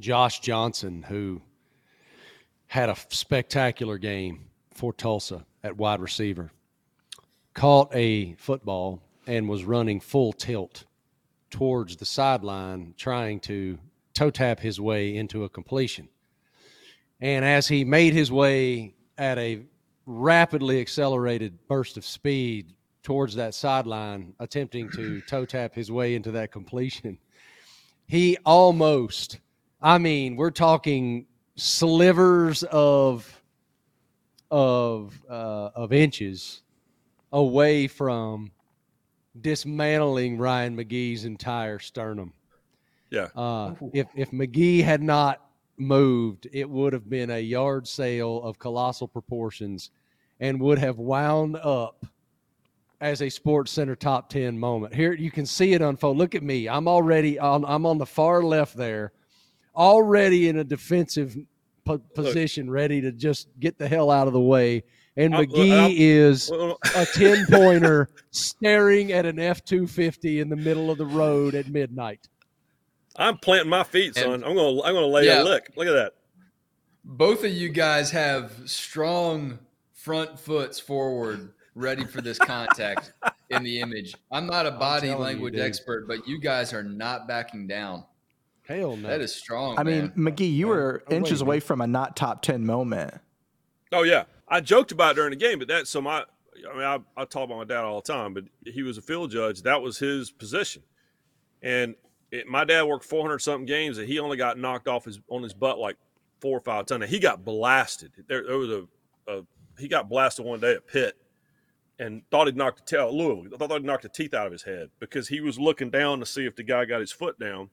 Josh Johnson, who had a spectacular game for Tulsa at wide receiver, caught a football and was running full tilt towards the sideline, trying to toe tap his way into a completion. And as he made his way at a rapidly accelerated burst of speed towards that sideline, attempting to toe tap his way into that completion. He almost, I mean, we're talking slivers of of uh, of inches away from dismantling Ryan McGee's entire sternum. Yeah. Uh, if if McGee had not moved, it would have been a yard sale of colossal proportions, and would have wound up as a SportsCenter top ten moment. Here you can see it unfold. Look at me. I'm already on. I'm on the far left there, already in a defensive po- position, ready to just get the hell out of the way. And I'm- McGee I'm- is Well, a 10 pointer staring at an F 250 in the middle of the road at midnight. I'm planting my feet, son. And- I'm gonna I'm gonna lay Yeah. a lick. Look at that. Both of you guys have strong front foots forward, ready for this contact in the image. I'm not a body telling you, language expert, but you guys are not backing down. Hell no. That is strong. I mean. McGee, you Yeah. were Oh, inches wait, away from a not top ten moment. Oh yeah, I joked about it during the game, but that so my I mean I, I talk about my dad all the time, but he was a field judge. That was his position, and it, my dad worked 400 something games, and he only got knocked off his on his butt like four or five times. Now, he got blasted. There, there was a, a he got blasted one day at Pitt, and thought he'd knocked the tail Louisville. Thought he'd knocked the teeth out of his head because he was looking down to see if the guy got his foot down,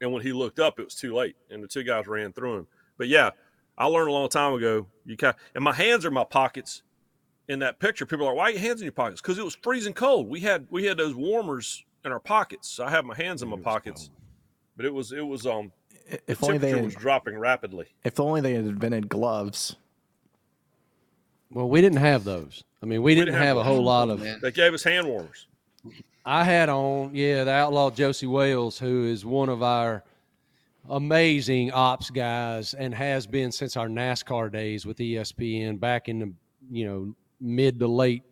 and when he looked up, it was too late, and the two guys ran through him. But yeah, I learned a long time ago. You can and my hands are in my pockets. In that picture, people are like, "Why are your hands in your pockets?" Because it was freezing cold. We had we had those warmers in our pockets. So I have my hands in my pockets, but it was it was um If the only they temperature had, was dropping rapidly. if only they had invented gloves. well, we didn't have those. I mean, we didn't didn't have have a whole lot of. They gave us hand warmers. I had on, yeah, the outlaw Josie Wales, who is one of our amazing ops guys and has been since our NASCAR days with ESPN back in the you know mid to late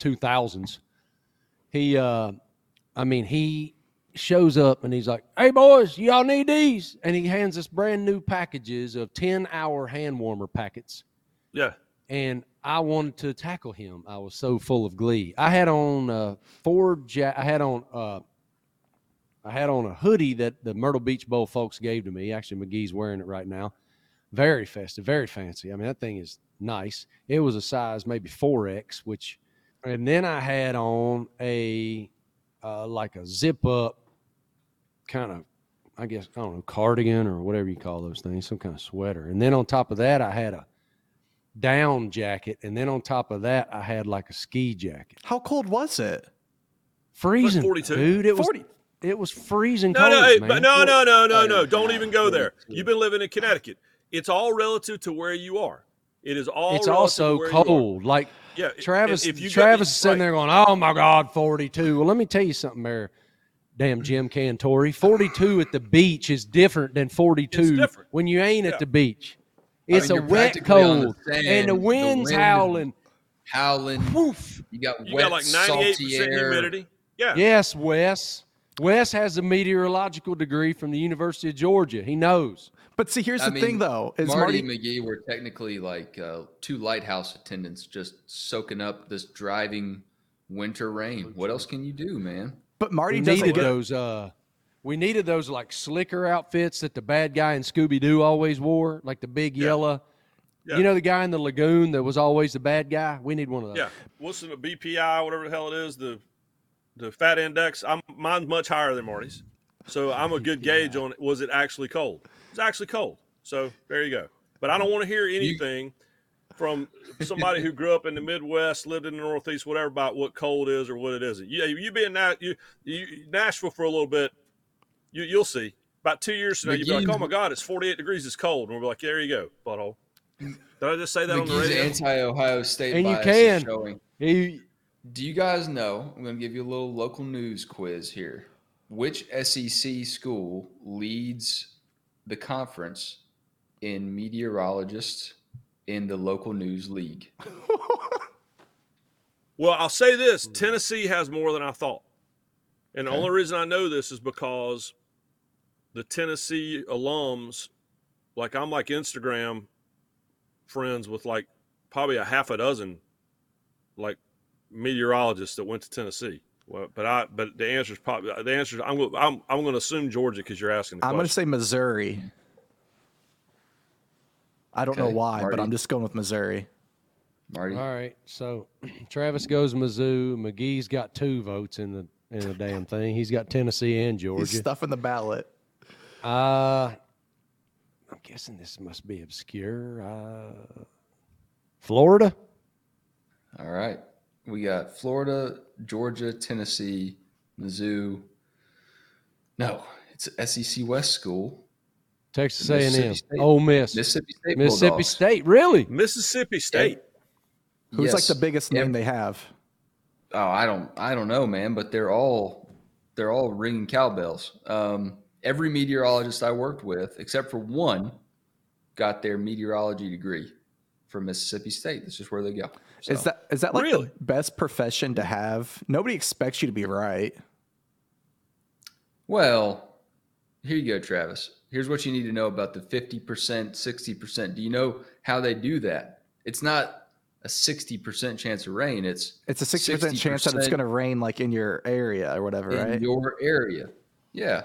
2000s. He, uh, I mean, he shows up and he's like, "Hey boys, y'all need these," and he hands us brand new packages of 10 hour hand warmer packets Yeah, and I wanted to tackle him. I was so full of glee. I had on uh, Ford. Ja- I had on. Uh, I had on a hoodie that the Myrtle Beach Bowl folks gave to me. Actually, McGee's wearing it right now. Very festive, very fancy. I mean, that thing is nice. It was a size maybe four X, which, and then I had on a uh, like a zip up kind of, I guess I don't know, cardigan or whatever you call those things, some kind of sweater. And then on top of that, I had a down jacket, and then on top of that, I had like a ski jacket. How cold was it? Freezing, 42. dude. It was 40. it was freezing no, cold, no, hey, man. no, no, no, no, no. Don't even go there. You've been living in Connecticut. It's all relative to where you are. It is all. it's also to where you are. cold. Like Yeah, Travis, If you go- Travis is sitting right. there going, "Oh my God, 42." Well, let me tell you something, there. Damn Jim Cantore, 42 at the beach is different than 42 different. when you ain't Yeah. at the beach. I It's mean, a wet practically on the cold, sand, and the the wind's wind- howling. Howling. Woof. You got You wet, got like 98 salty percent air. humidity. Yeah. Yes, Wes. Wes has a meteorological degree from the University of Georgia. He knows. But see, here's I the thing, though, is Marty, Marty. and McGee were technically like uh, two lighthouse attendants, just soaking up this driving winter rain. What else can you do, man? but Marty we doesn't needed get. those. Uh, we needed those like slicker outfits that the bad guy in Scooby Doo always wore, like the big Yeah. yellow. Yeah. You know the guy in the lagoon that was always the bad guy. We need one of those. Yeah. What's the BPI, whatever the hell it is, the the fat index? I'm mine's much higher than Marty's. So I'm a good gauge on was it actually cold? It's actually cold. So there you go. But I don't want to hear anything from somebody who grew up in the Midwest, lived in the Northeast, whatever, about what cold is or what it isn't. Yeah, you, you be in Na- you, you, Nashville for a little bit, you, you'll see. About two years from now, you'll be like, oh my God, it's 48 degrees, it's cold. And we'll be like, there you go, butthole. Did I just say that on the radio? anti-Ohio State And you bias can. is showing. He, Do you guys know? I'm going to give you a little local news quiz here. Which SEC school leads the conference in meteorologists in the local news league? Well, I'll say this Tennessee has more than I thought. And the Okay. only reason I know this is because the Tennessee alums, like I'm like Instagram friends with like probably a half a dozen like meteorologists that went to Tennessee. Well, but I but the answer is probably the answer. Is, I'm I'm I'm going to assume Georgia because you're asking. The I'm going to say Missouri. I don't know why, Marty. but I'm just going with Missouri. Marty. All right, so Travis goes Mizzou. McGee's got two votes in the in the damn thing. He's got Tennessee and He's Georgia. stuffing the ballot. Uh, I'm guessing this must be obscure. Uh, Florida. All right. We got Florida, Georgia, Tennessee, Mizzou. No, it's a SEC West school. Texas A&M, State. Ole Miss, Mississippi State. Mississippi Bulldogs. State. Really? Mississippi State. Who's like the biggest Yep. name they have? Oh, I don't, I don't know, man. But they're all, they're all ringing cowbells. Um, every meteorologist I worked with, except for one, got their meteorology degree from Mississippi State. That's just where they go. Is that is that like Really? the best profession to have? Nobody expects you to be right. well? Here you go, Travis. Here's what you need to know about the 50%, 60%. Do you know how they do that? It's not a 60% chance of rain. It's It's a sixty percent chance that it's going to rain like in your area or whatever, in right? your area. Yeah.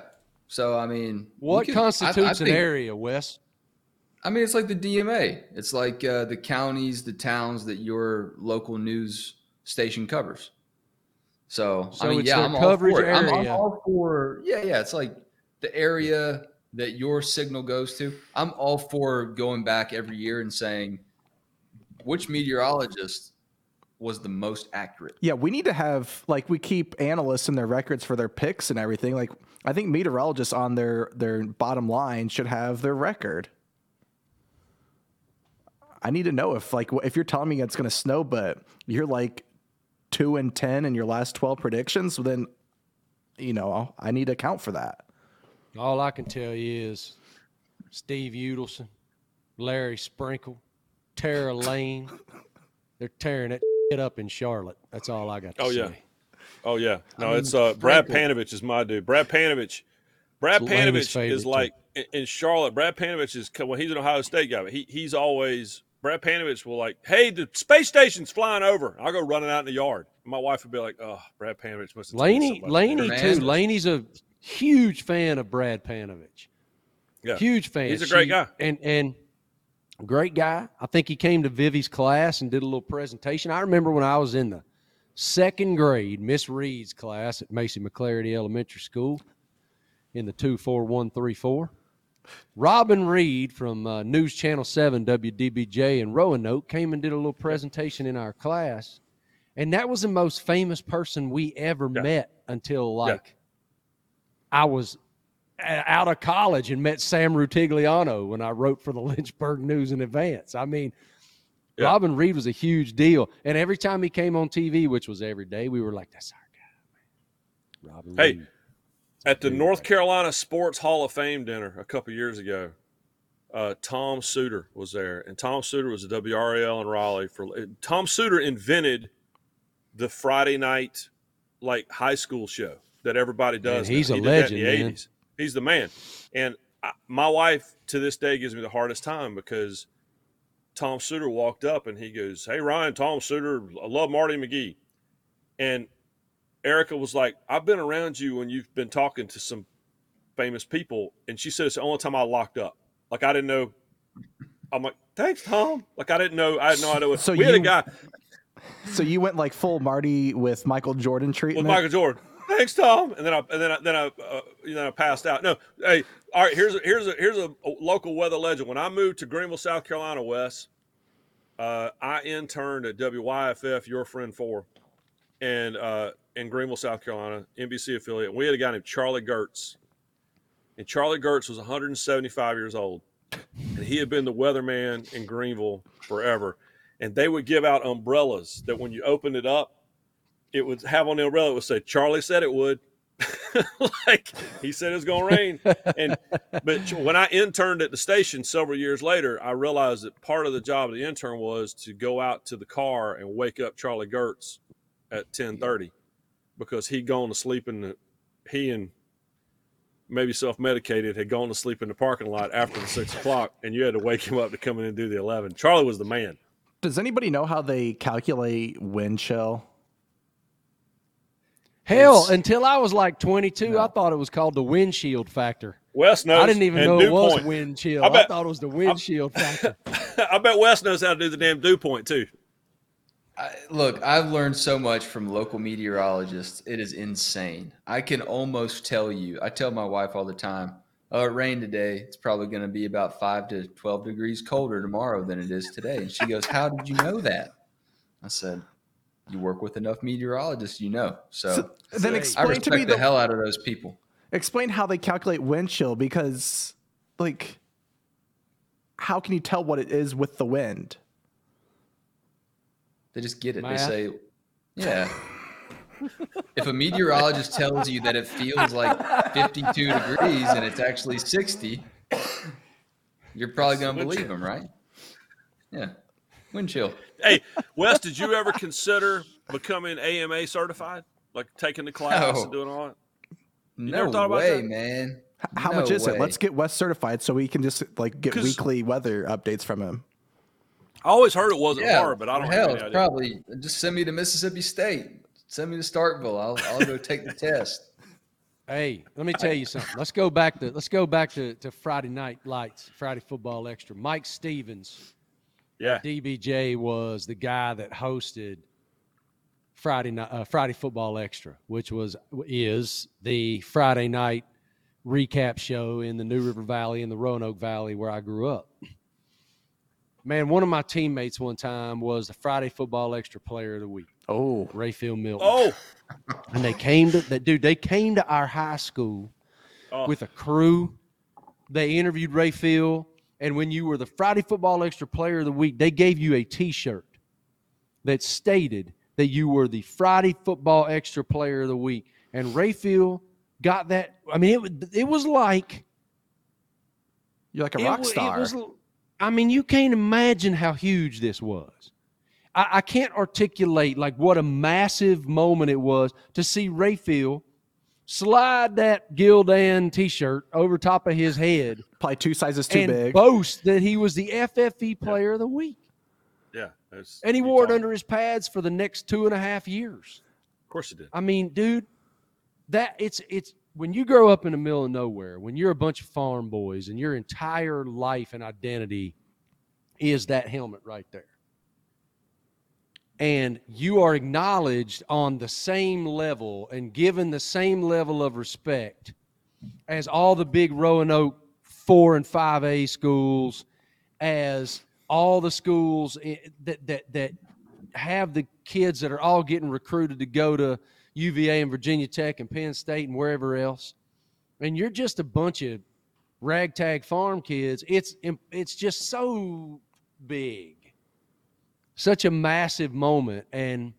So I mean, What could- I- I constitutes an area, Wes? I mean, it's like the DMA. It's like uh, the counties, the towns that your local news station covers. So, So I mean, it's yeah, I'm all for it. I'm, I'm all for. Yeah, yeah. It's like the area that your signal goes to. I'm all for going back every year and saying which meteorologist was the most accurate. Yeah, we need to have like we keep analysts and their records for their picks and everything. Like I think meteorologists on their their bottom line should have their record. I need to know if like if you're telling me it's going to snow, but you're like two and ten in your last twelve predictions, then you know I need to account for that. All I can tell you is Steve Udelson, Larry Sprinkle, Tara Lane. They're tearing it up in Charlotte. That's all I got to Oh, say. yeah. Oh yeah, no, mean, it's uh, Brad Panovich is my dude. Brad Panovich, Brad Panovich is like in, in Charlotte. Brad Panovich is well, he's an Ohio State guy, but he he's always Brad Panovich will like, hey, the space station's flying over. I'll go running out in the yard. My wife would be like, oh, Brad Panovich must have Laney. Laney too. Laney's a huge fan of Brad Panovich. Yeah. Huge fan. He's a great She- guy. And and great guy. I think he came to Vivi's class and did a little presentation. I remember when I was in the second grade, Miss Reed's class at Macy McClaugherty Elementary School in the two four one three four. Robin Reed from uh, News Channel 7 WDBJ in Roanoke came and did a little presentation in our class. And that was the most famous person we ever Yeah. met until Yeah. like I was out of college and met Sam Rutigliano when I wrote for the Lynchburg News in advance. I mean, Yeah. Robin Reed was a huge deal. And every time he came on TV, which was every day, we were like, that's our guy. man. Robin Hey, Reed. At the North. Carolina Sports Hall of Fame dinner a couple years ago, uh, Tom Suiter was there, and Tom Suiter was a WRAL in Raleigh. For Tom Suiter invented the Friday night like high school show that everybody does. Man, he's now. a He that in legend, the man. 80s. He's the man, and I, my wife to this day gives me the hardest time because Tom Suiter walked up and he goes, "Hey Ryan, Tom Suiter, I love Marty McGee," and Erica was like, I've been around you when you've been talking to some famous people. And she said it's the only time I locked up. Like, I didn't know. I'm like, thanks, Tom. Like, I didn't know. I had no idea what. So we had a you- guy So you went like full Marty with Michael Jordan with treatment. Michael Jordan. Thanks, Tom. And then I, and then I, then I, uh, know, I passed out. No, hey, all right. Here's a, here's a, here's a local weather legend. When I moved to Greenville, South Carolina, Wes, uh, I interned at WYFF, your friend four, and uh, in Greenville, South Carolina, NBC affiliate. We had a guy named Charlie Gertz, and Charlie Gertz was 175 years old, and he had been the weatherman in Greenville forever. And they would give out umbrellas that when you opened it up, it would have on the umbrella. It would say Charlie said it would. like he said it was going to rain. And but when I interned at the station several years later, I realized that part of the job of the intern was to go out to the car and wake up Charlie Gertz at ten thirty because he'd gone to sleep in the he and maybe self medicated had gone to sleep in the parking lot after the six o'clock, and you had to wake him up to come in and do the eleven. Charlie was the man. Does anybody know how they calculate wind chill? Hell, It's- until I was like 22, I thought it was called the windshield factor. Wes knows. I didn't even know it was point. wind chill. I I, thought it was the windshield factor. I bet Wes knows how to do the damn dew point too. I, look, I've learned so much from local meteorologists. It is insane. I can almost tell you. I tell my wife all the time, "Oh, it rained today. It's probably going to be about five to twelve degrees colder tomorrow than it is today." And she goes, "How did you know that?" I said, "You work with enough meteorologists, you know." So, So then Say- I explain respect to me the, the, hell out of those people. explain how they calculate wind chill because like how can you tell what it is with the wind? They just get it. Math? They say, "Yeah." if a meteorologist tells you that it feels like 52 degrees and it's actually 60, you're probably going to believe chill. him, right? Yeah. Wind chill. Hey, Wes, did you ever consider becoming AMA certified, like taking the class No. and doing all that? No never thought about way, that? man. How No much is way. it? Let's get West certified so we can just like get weekly weather updates from him. I always heard it wasn't Yeah, hard, but I don't know. hell, have any idea. probably just send me to Mississippi State. Send me to Starkville. I'll I'll go take the test. Hey, let me tell you something. Let's go back to let's go back to, to Friday night lights, Friday football extra. Mike Stevens, yeah, DBJ was the guy that hosted Friday night uh, Friday football extra, which was is the Friday night recap show in the New River Valley in the Roanoke Valley where I grew up. Man, one of my teammates one time was the Friday football extra player of the week, Oh, Rayfield Milton. Oh, And they came to that dude, they came to our high school oh. with a crew. They interviewed Rayfield, and when you were the Friday Football Extra Player of the Week, they gave you a T-shirt that stated that you were the Friday Football Extra Player of the Week. And Rayfield got that. I mean, it was it was like you're like a rock it star. was- I mean, you can't imagine how huge this was. I, I can't articulate like what a massive moment it was to see Rayfield slide that Gildan T-shirt over top of his head Probably two sizes too and big. boast that he was the FFE Player of the Week, yeah. that's- and he wore it under his pads for the next two and a half years. Of course, he did. I mean, dude, that it's it's when you grow up in the middle of nowhere, when you're a bunch of farm boys and your entire life and identity is that helmet right there. And you are acknowledged on the same level and given the same level of respect as all the big Roanoke four and five A schools, as all the schools that that that have the kids that are all getting recruited to go to UVA and Virginia Tech and Penn State and wherever else, and you're just a bunch of ragtag farm kids. It's it's just so big, such a massive moment, and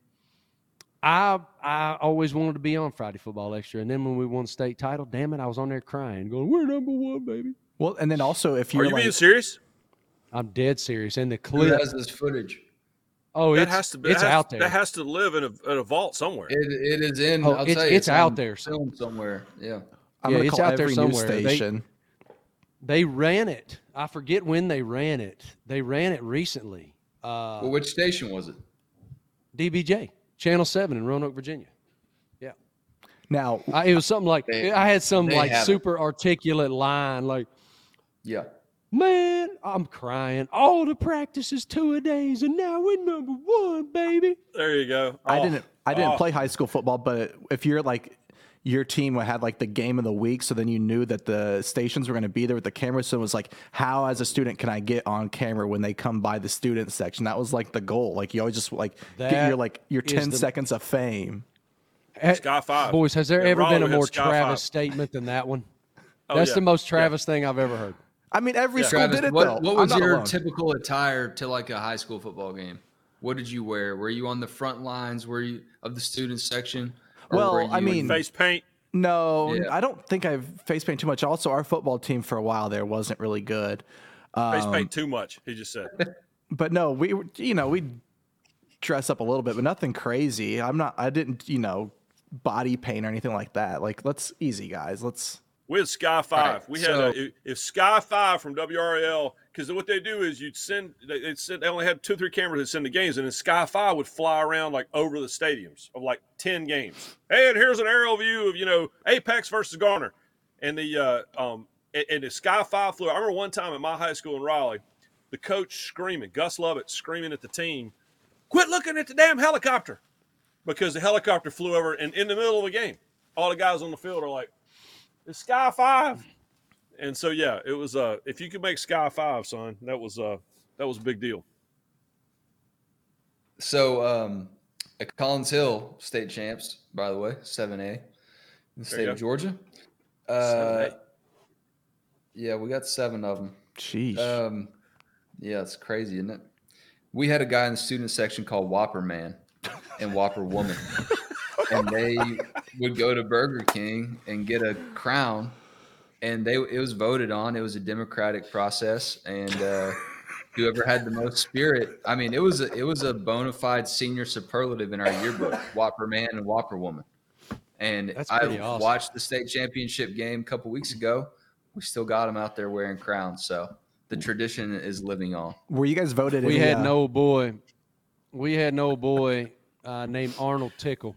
I I always wanted to be on Friday Football Extra, and then when we won the state title, damn it, I was on there crying, going, "We're number one, baby." well, and then also if you're you like, being serious? I'm dead serious, and the Who clip, has this footage? oh, That it's has to be. it's has, out there. That has to live in a, in a vault somewhere. It, it is in. Oh, I'll it's- tell you, it's out there. Film somewhere. Yeah. I'm Yeah, gonna it's call out there every news somewhere. They- station. They ran it. I forget when they ran it. They ran it recently. Uh, Well, which station was it? DBJ, Channel 7 in Roanoke, Virginia. Yeah. now, I, it was something like, They- I had some like have it. super articulate line like, Yeah. man, I'm crying. All the practices two a days, and now we're number one, baby. There you go. I Oh, didn't I didn't oh. play high school football, but if you're like your team had like the game of the week, so then you knew that the stations were going to be there with the camera. So it was like, how as a student can I get on camera when they come by the student section? That was like the goal. Like you always just like get your like your ten the- seconds of fame. Sky Five. Boys, has there Yeah, ever Raleigh, been a more Sky Travis Five. statement than that one? Oh, That's yeah. the most Yeah. Travis thing I've ever heard. I mean, every Yeah. school Travis, did it what, though. what was your alone. typical attire to like a high school football game? What did you wear? Were you on the front lines? Were you of the student section? Or Well, were I mean- Face paint. No, Yeah. I don't think I've face paint too much. Also, our football team for a while there wasn't really good. Face Um, paint too much. He just said. but no, we you know we dress up a little bit, but nothing crazy. I'm not. I didn't you know body paint or anything like that. Like let's easy guys. Let's We had Sky Five. right, we had so- a, if, if Sky Five from WRAL because what they do is you'd send they send, they only had two three cameras that send the games, and then Sky Five would fly around like over the stadiums of like ten games. Hey, and here's an aerial view of you know Apex versus Garner, and the uh, um and, and the Sky Five flew. I remember one time at my high school in Raleigh, the coach screaming, Gus Lovett screaming at the team, "Quit looking at the damn helicopter!" Because the helicopter flew over, and in the middle of the game, all the guys on the field are like, "It's Sky Five. And so yeah, it was uh if you could make Sky Five, son, that was uh that was a big deal. So um, at Collins Hill, state champs, by the way, seven A, in the state of go. Georgia. 7A. Uh, yeah, we got seven of them. Sheesh. Um, yeah, it's crazy, isn't it? We had a guy in the student section called Whopper Man and Whopper Woman, and they would go to Burger King and get a crown, and they it was voted on. It was a democratic process, and uh, whoever had the most spirit. I mean, it was a, it was a bona fide senior superlative in our yearbook: Whopper Man and Whopper Woman. And I awesome. watched the state championship game a couple weeks ago. We still got them out there wearing crowns, so the tradition is living on. Were you guys voted? We any, had uh, an old boy. We had an old boy uh, named Arnold Tickle,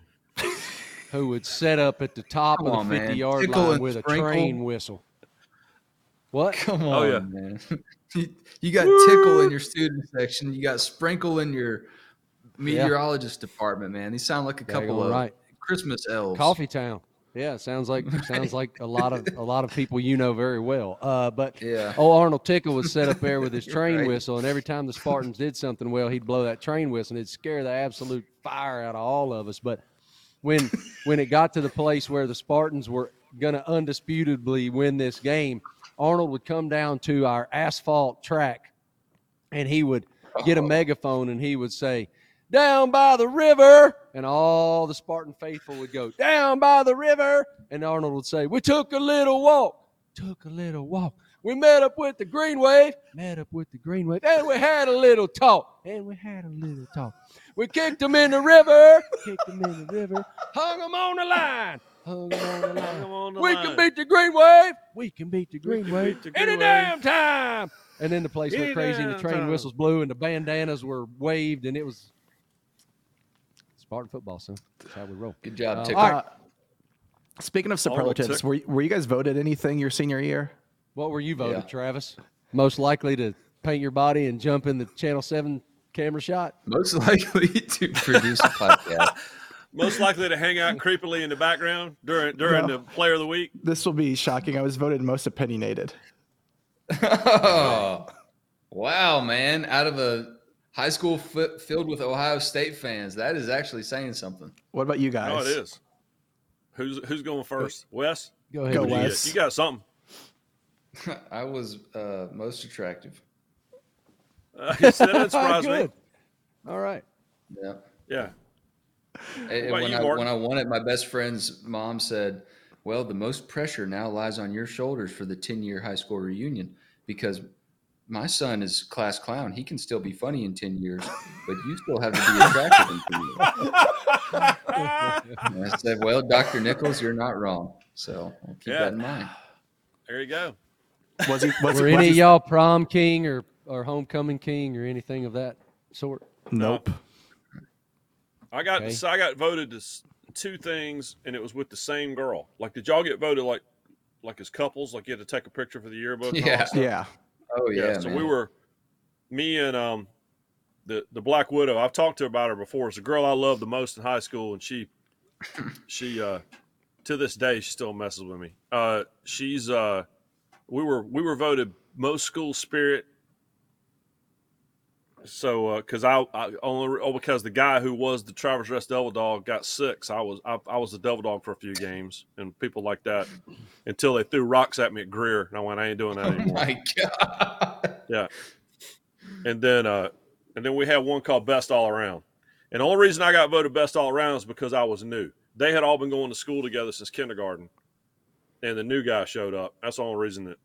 who would set up at the top Come of on, the man. 50 yard Tickle line and with a train whistle. What? Come on, Oh, yeah. man. you, you got tickle in your student section. You got sprinkle in your meteorologist department, man. These sound like a couple of right. Christmas elves. Coffee Town. Yeah, sounds like sounds like a lot of a lot of people you know very well. Uh, but Yeah. oh, Arnold Tickle was set up there with his train right. whistle, and every time the Spartans did something well, he'd blow that train whistle, and it'd scare the absolute fire out of all of us. But when when it got to the place where the Spartans were going to undisputably win this game, Arnold would come down to our asphalt track, and he would get a Oh. megaphone, and he would say, "Down by the river," and all the Spartan faithful would go, "Down by the river," and Arnold would say, "We took a little walk, took a little walk." We met up with the green wave, met up with the green wave, and we had a little talk, and we had a little talk. We kicked them in the river, kicked them in the river, hung them on the line, hung them on the Hung line. 'em on the We line. can beat the green wave. We can beat the green wave beat the any wave. damn time. And then the place went crazy, and the train time. whistles blew, and the bandanas were waved, and it was Spartan football, son. That's how we roll. Good job, Uh, tickle. all right. Speaking of superlatives, were, were you guys voted anything your senior year? What were you voted, Yeah. Travis? Most likely to paint your body and jump in the Channel Seven camera shot. Most likely to produce a podcast. Most likely to hang out creepily in the background during during No. the player of the week. This will be shocking. I was voted most opinionated. oh, wow, man! Out of a high school fi- filled with Ohio State fans, that is actually saying something. What about you guys? No, it is. Who's who's going first? Wes? Go ahead. Go What you? Wes. You got something. I was uh, most attractive. Uh, that doesn't surprise me. Good. All right. Yeah. Yeah. And when you, I Martin? when I won it, my best friend's mom said, "Well, the most pressure now lies on your shoulders for the ten year high school reunion because my son is class clown. He can still be funny in ten years, but you still have to be attractive in ten years." And I said, "Well, Doctor Nichols, you're not wrong. So I'll keep Yeah. that in mind." There you go. Was he? Was, Were was any of y'all prom king or, or homecoming king or anything of that sort? Nope. I got Okay. so I got voted to two things, and it was with the same girl. Like, did y'all get voted like like as couples? Like, you had to take a picture for the yearbook. and all that Yeah. Yeah. Oh yeah, yeah. so man. we were me and um the the Black Widow. I've talked to her about her before. It's the girl I loved the most in high school, and she she uh to this day she still messes with me. Uh, she's uh we were we were voted most school spirit. So, because I, I only oh, because the guy who was the Travelers Rest Devil Dog got sick, so I was I, I was the Devil Dog for a few games, and people like that until they threw rocks at me at Greer, and I went, I ain't doing that Oh anymore. my god. Yeah. And then uh and then we had one called Best All Around. And the only reason I got voted Best All Around is because I was new. They had all been going to school together since kindergarten. And the new guy showed up. That's the only reason that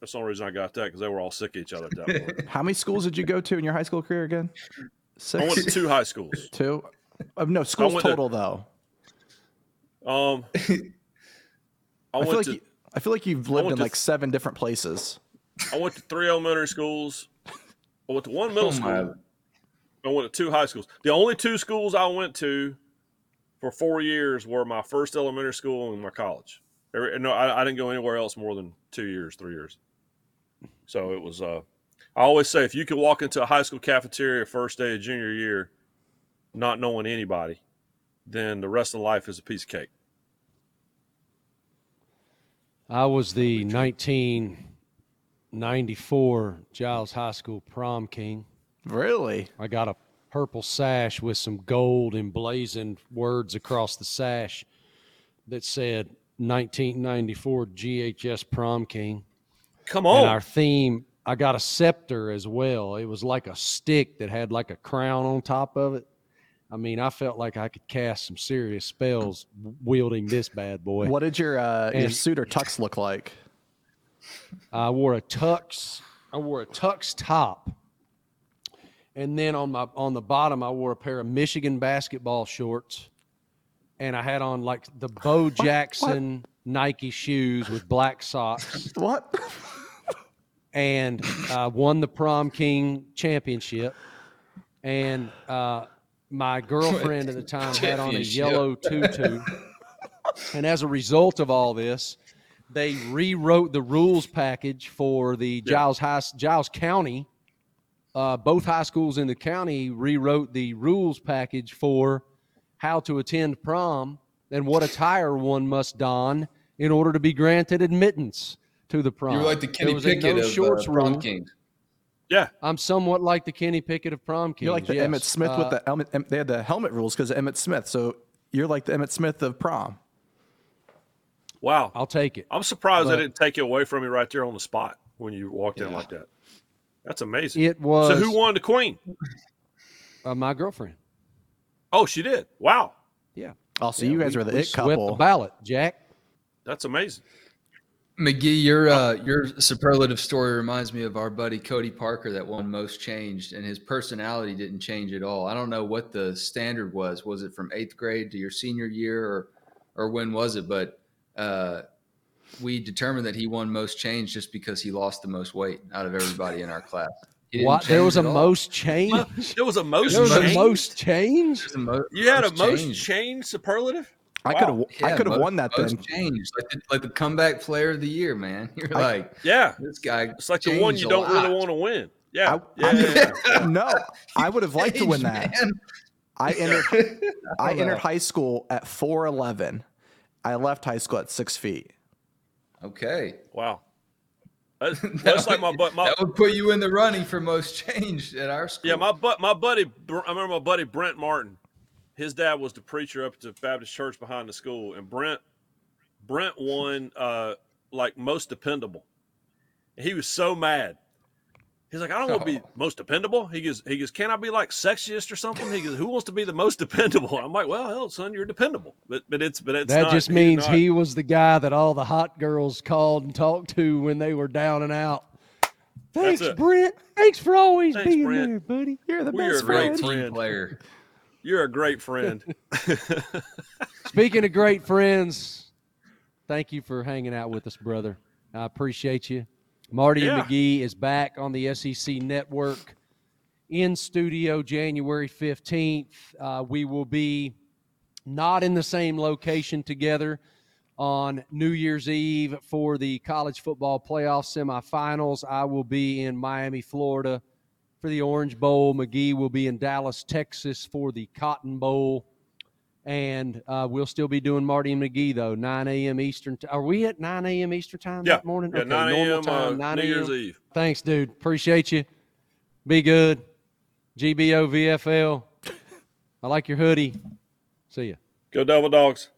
that's the only reason I got that because they were all sick of each other at that point. How many schools did you go to in your high school career again? I went to two high schools. Two. Uh, no, schools went to- total though. Um I, I, went feel like to you, I feel like you've lived in to- like seven different places. I went to three elementary schools. I went to one middle Oh, school. I went to two high schools. The only two schools I went to for four years were my first elementary school and my college. No, I, I didn't go anywhere else more than two years, three years. So it was. Uh, I always say if you could walk into a high school cafeteria first day of junior year, not knowing anybody, then the rest of life is a piece of cake. I was the 1994 Giles High School prom king. Really? I got a purple sash with some gold emblazoned words across the sash that said 1994 GHS prom king. Come And on, our theme, I got a scepter as well. It was like a stick that had like a crown on top of it. I mean, I felt like I could cast some serious spells wielding this bad boy. What did your uh, your suit or tux look like? I wore a tux. I wore a tux top, and then on my on the bottom, I wore a pair of Michigan basketball shorts, and I had on like the Bo Jackson Nike shoes with black socks, What? And uh, won the prom king championship. And uh, my girlfriend at the time had on a yellow tutu. and as a result of all this, they rewrote the rules package for the Giles High, Giles County. Uh, both high schools in the county rewrote the rules package for how to attend prom and what attire one must don in order to be granted admittance to the prom. You were like the Kenny Pickett no of shorts uh, prom king. yeah, I'm somewhat like the Kenny Pickett of prom king. You're like the yes. Emmitt Smith Uh, with the helmet. They had the helmet rules because of Emmitt Smith. So you're like the Emmitt Smith of prom. wow. I'll take it. I'm surprised But- they didn't take it away from you right there on the spot when you walked in like that. That's amazing. It was so who won the queen? uh, my girlfriend. Oh, she did. Wow, Yeah. Oh, so Yeah, you guys we- were the we it swept the ballot, Jack. that's amazing. McGee, your uh, your superlative story reminds me of our buddy Cody Parker that won most changed, and his personality didn't change at all. I don't know what the standard was. Was it from eighth grade to your senior year, or or when was it? But uh, we determined that he won most change just because he lost the most weight out of everybody in our class. What? There was a most change. There was a most There was change. a most change. Mo- you had a most change. change superlative. I Wow. could have. I could have won that most then. Changed like the, like the comeback player of the year, man. You're like Yeah, this guy. it's like the one you don't really want to win. Yeah, I- yeah, I- yeah, yeah. no, I would have liked to win that. Man. I entered. I entered high school at four eleven. I left high school at six feet. Okay. Wow. That's, that's like my butt. My, that would put you in the running for most changed at our school. yeah, my butt. My buddy. I remember my buddy Brent Martin. His dad was the preacher up at the Baptist church behind the school, and Brent. Brent won uh, like most dependable. And he was so mad. He's like, I don't want to be Oh. most dependable. He goes, he goes, can I be like sexiest or something? He goes, who wants to be the most dependable? I'm like, well, hell, son, you're dependable. But but it's but it's That not- just means not- he was the guy that all the hot girls called and talked to when they were down and out. Thanks. Brent. Thanks for always Thanks, being Brent. there, buddy. You're the We are best great friend. team friend. player. You're a great friend. Speaking of great friends, thank you for hanging out with us, brother. I appreciate you. Marty Yeah. McGee is back on the SEC network in studio January 15th. Uh, we will be not in the same location together on New Year's Eve for the college football playoff semifinals. I will be in Miami, Florida for the Orange Bowl. McGee will be in Dallas, Texas for the Cotton Bowl. And uh, we'll still be doing Marty and McGee though, 9 a.m. Eastern. T- Are we at 9 a.m. Eastern time yeah, that morning? yeah, Okay, 9 normal a.m. time, uh, 9 New Year's Eve. Thanks, dude. Appreciate you. Be good. GBO VFL. I like your hoodie. See ya. Go Devil Dogs.